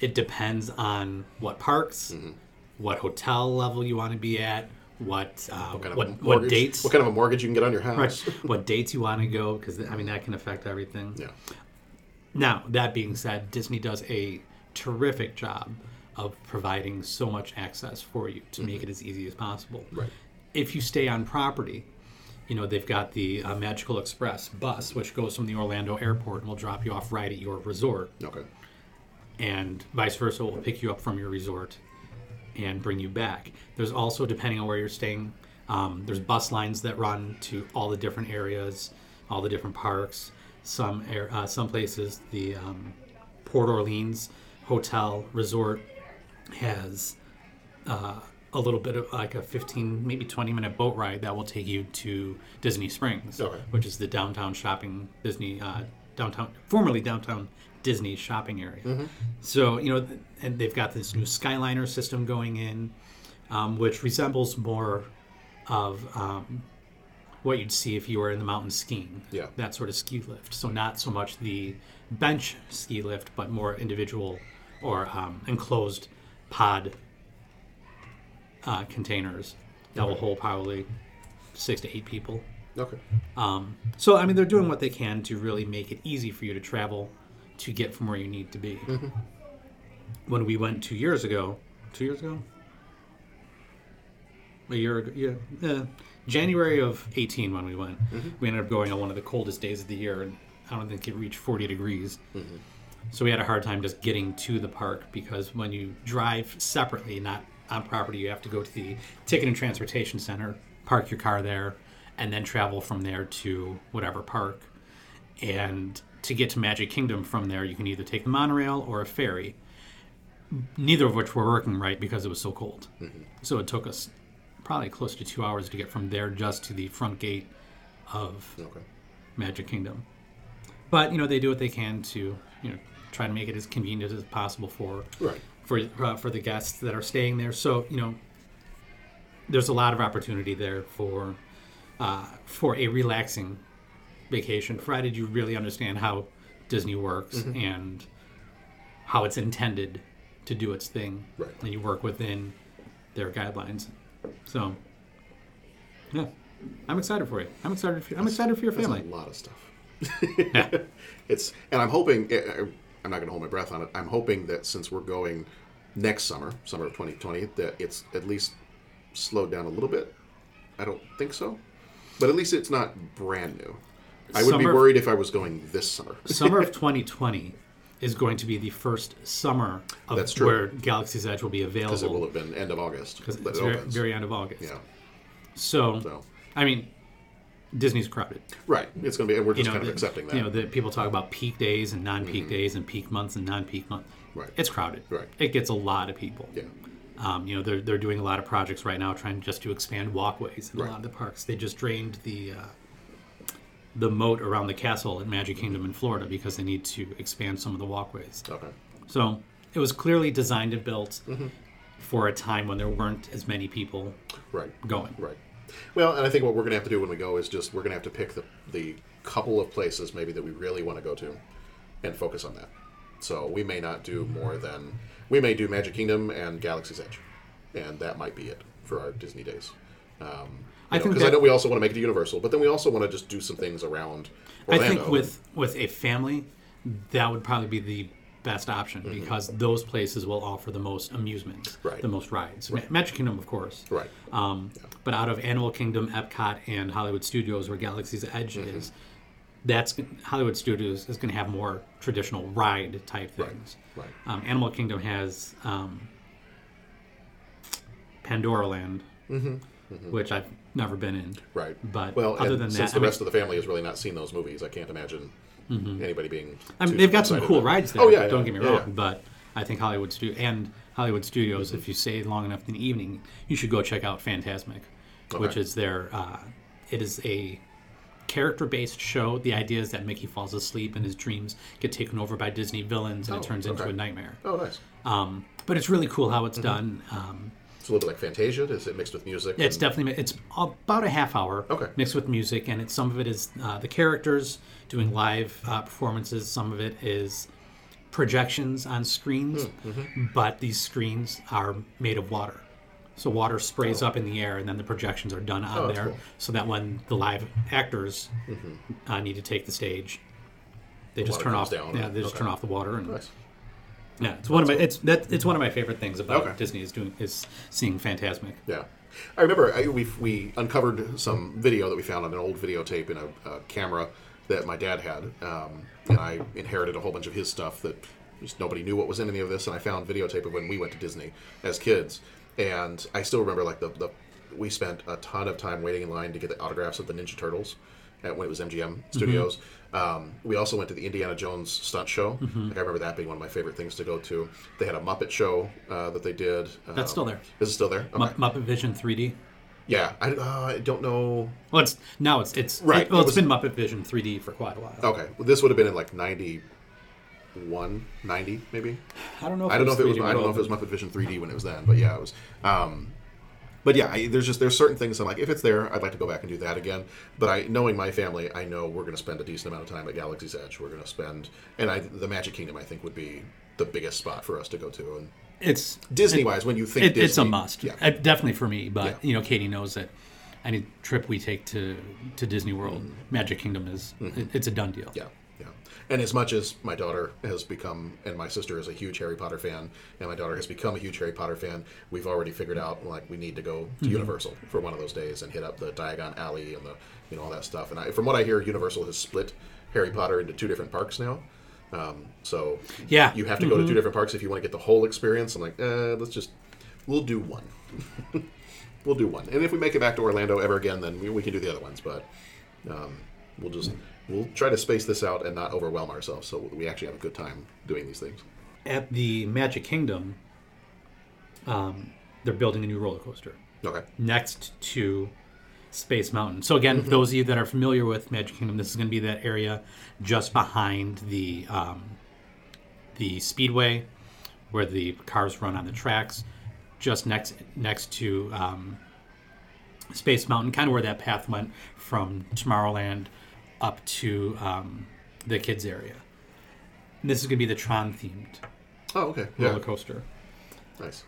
It depends on what parks, Mm-hmm. what hotel level you want to be at, what uh, what kind of what mortgage, dates, what kind of a mortgage you can get on your house? right, what dates you want to go because I mean that can affect everything. Yeah, Now, that being said, Disney does a terrific job of providing so much access for you to make it as easy as possible. Mm-hmm. Right. If you stay on property, you know, they've got the uh, Magical Express bus, which goes from the Orlando airport and will drop you off right at your resort, okay, and vice versa, will pick you up from your resort and bring you back. There's also, depending on where you're staying, um, there's bus lines that run to all the different areas, all the different parks. Some air, uh, some places, the um, Port Orleans Hotel Resort has uh, a little bit of like a 15, maybe 20 minute boat ride that will take you to Disney Springs, Okay. which is the downtown shopping Disney uh, downtown, formerly downtown Disney shopping area. So you know, and they've got this new Skyliner system going in, um, which resembles more of um, what you'd see if you were in the mountain skiing. Yeah. that sort of ski lift. So not so much the bench ski lift, but more individual or um, enclosed pod uh, containers that will hold probably six to eight people. okay, Um, so I mean, they're doing what they can to really make it easy for you to travel to get from where you need to be. When we went two years ago, two years ago, a year ago, yeah, uh, January of eighteen when we went, we ended up going on one of the coldest days of the year, and I don't think it reached forty degrees. So we had a hard time just getting to the park because when you drive separately, not on property, you have to go to the ticket and transportation center, park your car there, and then travel from there to whatever park. And to get to Magic Kingdom from there, you can either take the monorail or a ferry. Neither of which were working right because it was so cold. Mm-hmm. So it took us probably close to two hours to get from there just to the front gate of okay, Magic Kingdom. But you know they do what they can to you know try to make it as convenient as possible for right, for uh, for the guests that are staying there. So you know there's a lot of opportunity there for uh, for a relaxing vacation, provided you really understand how Disney works Mm-hmm. and how it's intended to do its thing, Right. and you work within their guidelines. So yeah. I'm excited for you. I'm excited. For, you. I'm excited for your that's family. a lot of stuff. Yeah. It's and I'm hoping eh, eh, I'm not going to hold my breath on it. I'm hoping that since we're going next summer, summer of 2020, that it's at least slowed down a little bit. I don't think so, but at least it's not brand new. I would be worried if I was going this summer. summer of 2020 is going to be the first summer of That's true. where Galaxy's Edge will be available. Because it will have been end of August because it's it very, very end of August. yeah. So, So I mean, Disney's crowded. right, it's going to be, and we're You just know, kind of the, accepting that. Mm-hmm. you know, the people talk about peak days and non-peak days and peak months and non-peak months. Right. It's crowded. Right. It gets a lot of people. yeah. Um, you know, they're, they're doing a lot of projects right now trying just to expand walkways in Right. a lot of the parks. They just drained the uh, the moat around the castle at Magic Kingdom in Florida because they need to expand some of the walkways. Okay. So it was clearly designed and built Mm-hmm. for a time when there weren't as many people Right. going. Right. Well, and I think what we're going to have to do when we go is just we're going to have to pick the, the couple of places maybe that we really want to go to and focus on that. So we may not do more than we may do Magic Kingdom and Galaxy's Edge, and that might be it for our Disney days. Um, I think because I know we also want to make it Universal, but then we also want to just do some things around. I Orlando. think with with a family, that would probably be the best option because those places will offer the most amusement, Mm-hmm. Right. the most rides. Ma- Magic Kingdom, of course, right, Um, But out of Animal Kingdom, Epcot, and Hollywood Studios, where Galaxy's Edge Mm-hmm. is, that's Hollywood Studios is going to have more traditional ride type things. right. Um, Animal Kingdom has um, Pandora Land, which I've never been in. right. But Well, other than since that, the I mean- rest of the family has really not seen those movies, I can't imagine anybody being. I mean, they've got some cool rides there. Oh yeah, don't get me yeah, wrong, yeah. Mm-hmm. but I think Hollywood Stu- and Hollywood Studios, if you stay long enough in the evening, you should go check out Fantasmic, which is their. Uh, it is a character-based show. The idea is that Mickey falls asleep and his dreams get taken over by Disney villains, and Oh, it turns into a nightmare. Oh, nice. Um, but it's really cool how Mm-hmm. it's done. Um, It's a little bit like Fantasia. Is it mixed with music? it's and- definitely it's about a half hour Okay. mixed with music, and it's some of it is uh, the characters doing live uh, performances. Some of it is projections on screens, Hmm, mm-hmm. but these screens are made of water. So water sprays up in the air, and then the projections are done on Oh, there, cool. Mm-hmm. so that when the live actors uh, need to take the stage, they just turn off. down yeah, they just okay. turn off the water and Nice. Yeah, it's one of my it's that it's one of my favorite things about Okay. Disney is doing is seeing Fantasmic. Yeah, I remember I, we we uncovered some video that we found on an old videotape in a, a camera that my dad had, um, and I inherited a whole bunch of his stuff that just nobody knew what was in any of this, and I found videotape of when we went to Disney as kids, and I still remember like the, the we spent a ton of time waiting in line to get the autographs of the Ninja Turtles. At when it was MGM Studios, um, we also went to the Indiana Jones stunt show. Like I remember that being one of my favorite things to go to. They had a Muppet show uh, that they did. That's Um, still there. Is it still there? Okay. Muppet Vision 3D. Yeah, I, uh, I don't know. Well, it's now it's it's Right, well, it it's was- been Muppet Vision 3D for quite a while. Okay, well, this would have been in like 91, 90 maybe. I don't know. If I don't know if it was. 3D I don't know if it was. Muppet Vision 3D when it was then, but yeah, it was. Um, but yeah, I, there's just there's certain things I'm like, if it's there, I'd like to go back and do that again. But I, knowing my family, I know we're going to spend a decent amount of time at Galaxy's Edge. We're going to spend, and I, the Magic Kingdom, I think, would be the biggest spot for us to go to. And It's Disney wise, when you think it, Disney, it's a must. Yeah, Uh, definitely for me. But Yeah. you know, Katie knows that any trip we take to to Disney World, Magic Kingdom is it, it's a done deal. Mm-hmm. Yeah. And as much as my daughter has become, and my sister is a huge Harry Potter fan, and my daughter has become a huge Harry Potter fan, we've already figured out like we need to go to Universal for one of those days and hit up the Diagon Alley and the you know all that stuff. And I, from what I hear, Universal has split Harry Potter into two different parks now. Um, so Yeah. you have to go to two different parks if you want to get the whole experience. I'm like, eh, let's just we'll do one. we'll do one, and if we make it back to Orlando ever again, then we, we can do the other ones. But um, we'll just we'll try to space this out and not overwhelm ourselves, so we actually have a good time doing these things. At the Magic Kingdom, um, they're building a new roller coaster. Okay. next to Space Mountain. So again, those of you that are familiar with Magic Kingdom, this is going to be that area just behind the um, the speedway where the cars run on the tracks, just next next to um, Space Mountain, kind of where that path went from Tomorrowland up to um, the kids area. And this is going to be the Tron themed Oh, okay. Yeah. roller coaster. Nice.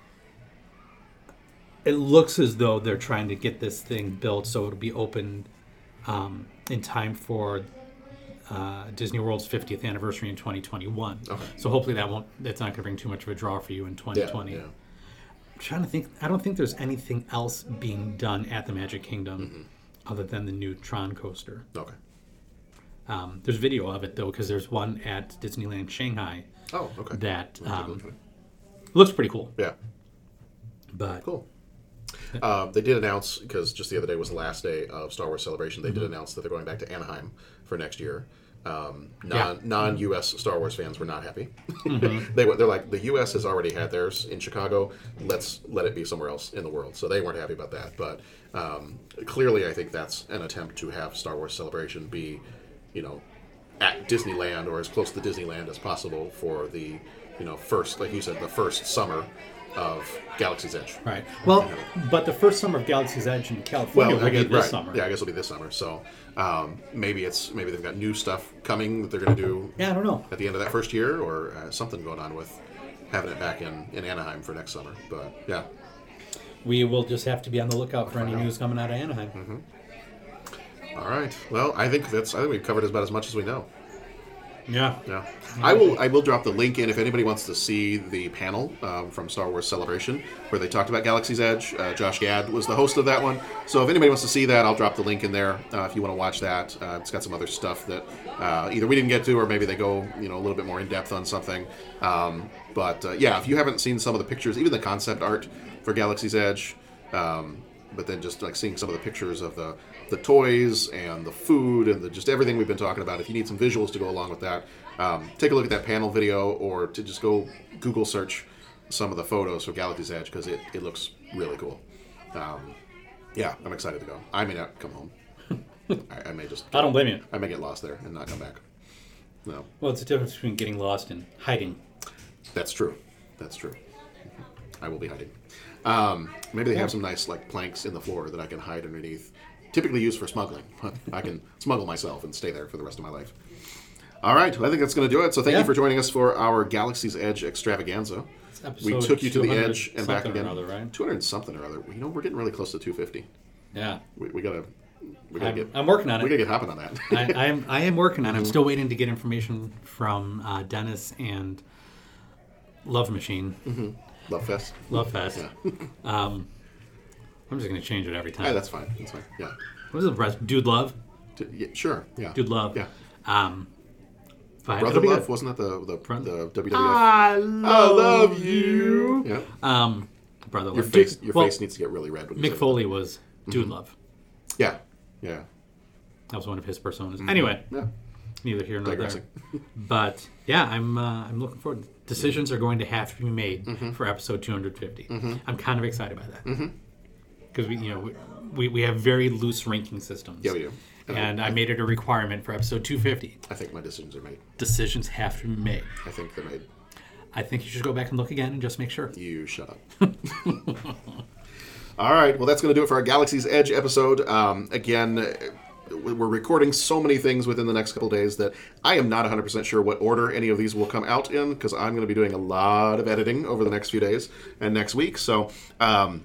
it looks as though they're trying to get this thing built so it'll be open um, in time for uh, Disney World's 50th anniversary in 2021. Okay. So hopefully that won't that's not going to bring too much of a draw for you in Yeah. 2020. Yeah. I'm trying to think. I don't think there's anything else being done at the Magic Kingdom Mm-hmm. other than the new Tron coaster. Okay. Um, there's video of it though because there's one at Disneyland Shanghai Oh, okay. that I'll have to um, look at it. looks pretty cool. Yeah. But Cool. Um, they did announce because just the other day was the last day of Star Wars Celebration. They did announce that they're going back to Anaheim for next year. Um, non non U.S. Star Wars fans were not happy. they were they're like the U.S. has already had theirs in Chicago. Let's let it be somewhere else in the world. So they weren't happy about that. But um, clearly, I think that's an attempt to have Star Wars Celebration be, you know, at Disneyland or as close to Disneyland as possible for the, you know, first like you said the first summer of Galaxy's Edge. right. Well, but the first summer of Galaxy's Edge in California will I be this right. summer. Yeah, I guess it'll be this summer. So um, maybe it's maybe they've got new stuff coming that they're going to do Yeah, I don't know. at the end of that first year, or uh, something going on with having it back in, in Anaheim for next summer. But yeah, We will just have to be on the lookout for any news coming out of Anaheim. Mm-hmm. All right. Well, I think that's I think we've covered about as much as we know. Yeah. Yeah, I will. I will drop the link in if anybody wants to see the panel um, from Star Wars Celebration where they talked about Galaxy's Edge. Uh, Josh Gad was the host of that one. So if anybody wants to see that, I'll drop the link in there uh, if you want to watch that. Uh, it's got some other stuff that uh, either we didn't get to or maybe they go you know a little bit more in depth on something. Um, but uh, yeah, if you haven't seen some of the pictures, even the concept art for Galaxy's Edge. Um, but then just like seeing some of the pictures of the the toys and the food and the, just everything we've been talking about. If you need some visuals to go along with that, um, take a look at that panel video or to just go Google search some of the photos for Galaxy's Edge because it, it looks really cool. Um, yeah, I'm excited to go. I may not come home. I, I may just I don't blame you. I may get lost there and not come back. No, Well, it's the difference between getting lost and hiding. that's true. That's true. I will be hiding. Um, maybe they have some nice like planks in the floor that I can hide underneath. Typically used for smuggling. I can smuggle myself and stay there for the rest of my life. All right, well, I think that's going to do it. So thank Yeah. you for joining us for our Galaxy's Edge extravaganza. We took you to the edge and back again. other, right? 200 something or other. You know, we're getting really close to 250. Yeah. We, we gotta, we gotta I'm, get, I'm working on we it. We gotta get hopping on that. I, I am I am working on. it. I'm still waiting to get information from uh, Dennis and Love Machine, Love Fest. Love Fest. Yeah. Um, I'm just gonna change it every time. yeah, that's fine. That's fine. Yeah. what is it, rest? Dude Love? D- yeah, Sure. Yeah. Dude Love. Yeah. Um, but Brother Love good. wasn't that the the, Brother- the WWF? I I love you. Yeah. Um, Brother Love. Your face, your well, face needs to get really red when Mick say that. Foley was Dude Love. Yeah. Yeah. That was one of his personas. Anyway, Yeah. neither here nor Digressing. there. But yeah, I'm uh, I'm looking forward. Decisions are going to have to be made Mm-hmm. for episode 250. I'm kind of excited by that because we you know we, we, have very loose ranking systems. Yeah, we do. And I- And I made it a requirement for episode 250. I think my decisions are made. Decisions have to be made. I think they're made. I think you should go back and look again and just make sure. You shut up. All right. Well, that's going to do it for our Galaxy's Edge episode. Um, again, uh, we're recording so many things within the next couple days that I am not 100% sure what order any of these will come out in because I'm going to be doing a lot of editing over the next few days and next week. So, um,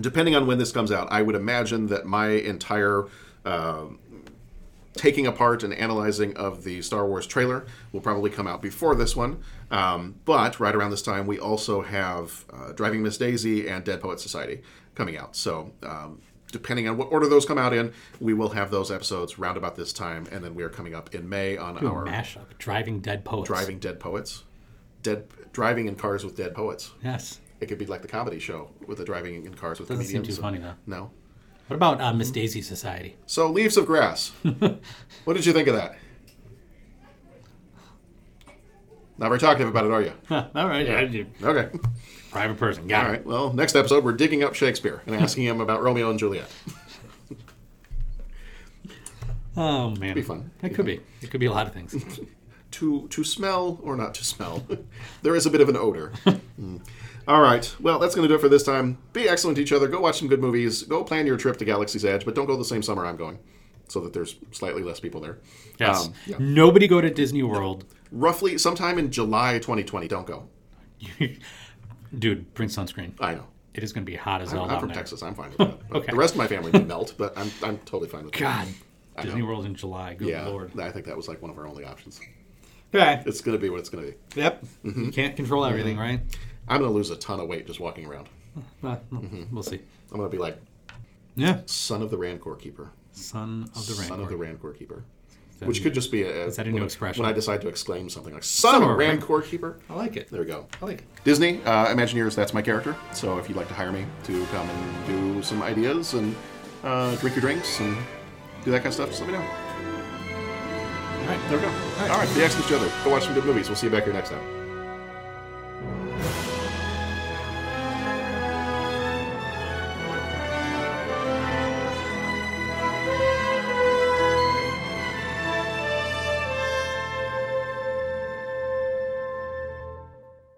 depending on when this comes out, I would imagine that my entire. um taking apart and analyzing of the Star Wars trailer will probably come out before this one. Um, but right around this time, we also have uh, Driving Miss Daisy and Dead Poet Society coming out. So, um, depending on what order those come out in, we will have those episodes round about this time. And then we are coming up in May on a our mashup, driving dead poets. Driving Dead Poets. Dead Driving in Cars with Dead Poets. Yes. It could be like the comedy show with the driving in cars with Doesn't seem comedians. too funny though. No. What about uh. Miss Daisy Society? So, Leaves of Grass. what did you think of that? Not very talkative about it, are you? All right. Yeah. Okay. Private person. Got All it. right. Well, next episode, we're digging up Shakespeare and asking him about Romeo and Juliet. Oh man, be fun. It could be. It could be a lot of things. To to smell or not to smell, there is a bit of an odor. Mm. All right. Well, that's going to do it for this time. Be excellent to each other. Go watch some good movies. Go plan your trip to Galaxy's Edge, but don't go the same summer I'm going, so that there's slightly less people there. Yes. Um, yeah. Nobody go to Disney World, Roughly sometime in July 2020. Don't go. Dude. Bring sunscreen. I know. It is going to be hot as hell I'm down from there. Texas. I'm fine with that. Okay. The rest of my family may melt, but I'm, I'm totally fine with that. God, Disney. World in July. Good Yeah, lord. I think that was like one of our only options. Okay. It's going to be what it's going to be. Yep. Mm-hmm. You can't control everything, right? I'm going to lose a ton of weight just walking around. Well, Mm-hmm. We'll see. I'm going to be like Yeah. son of the Rancor Keeper. Son of the Son of the Rancor Keeper. That Which could just be a. Is that a when new I- expression? When I decide to exclaim something like "Son of a Rancor Keeper," I like it. there we go. I like it. Disney, uh, Imagineers, that's my character. So if you'd like to hire me to come and do some ideas and uh, drink your drinks and do that kind of stuff, just let me know. All right. There we go. All right, be excellent to each other. Go watch some good movies. We'll see you back here next time.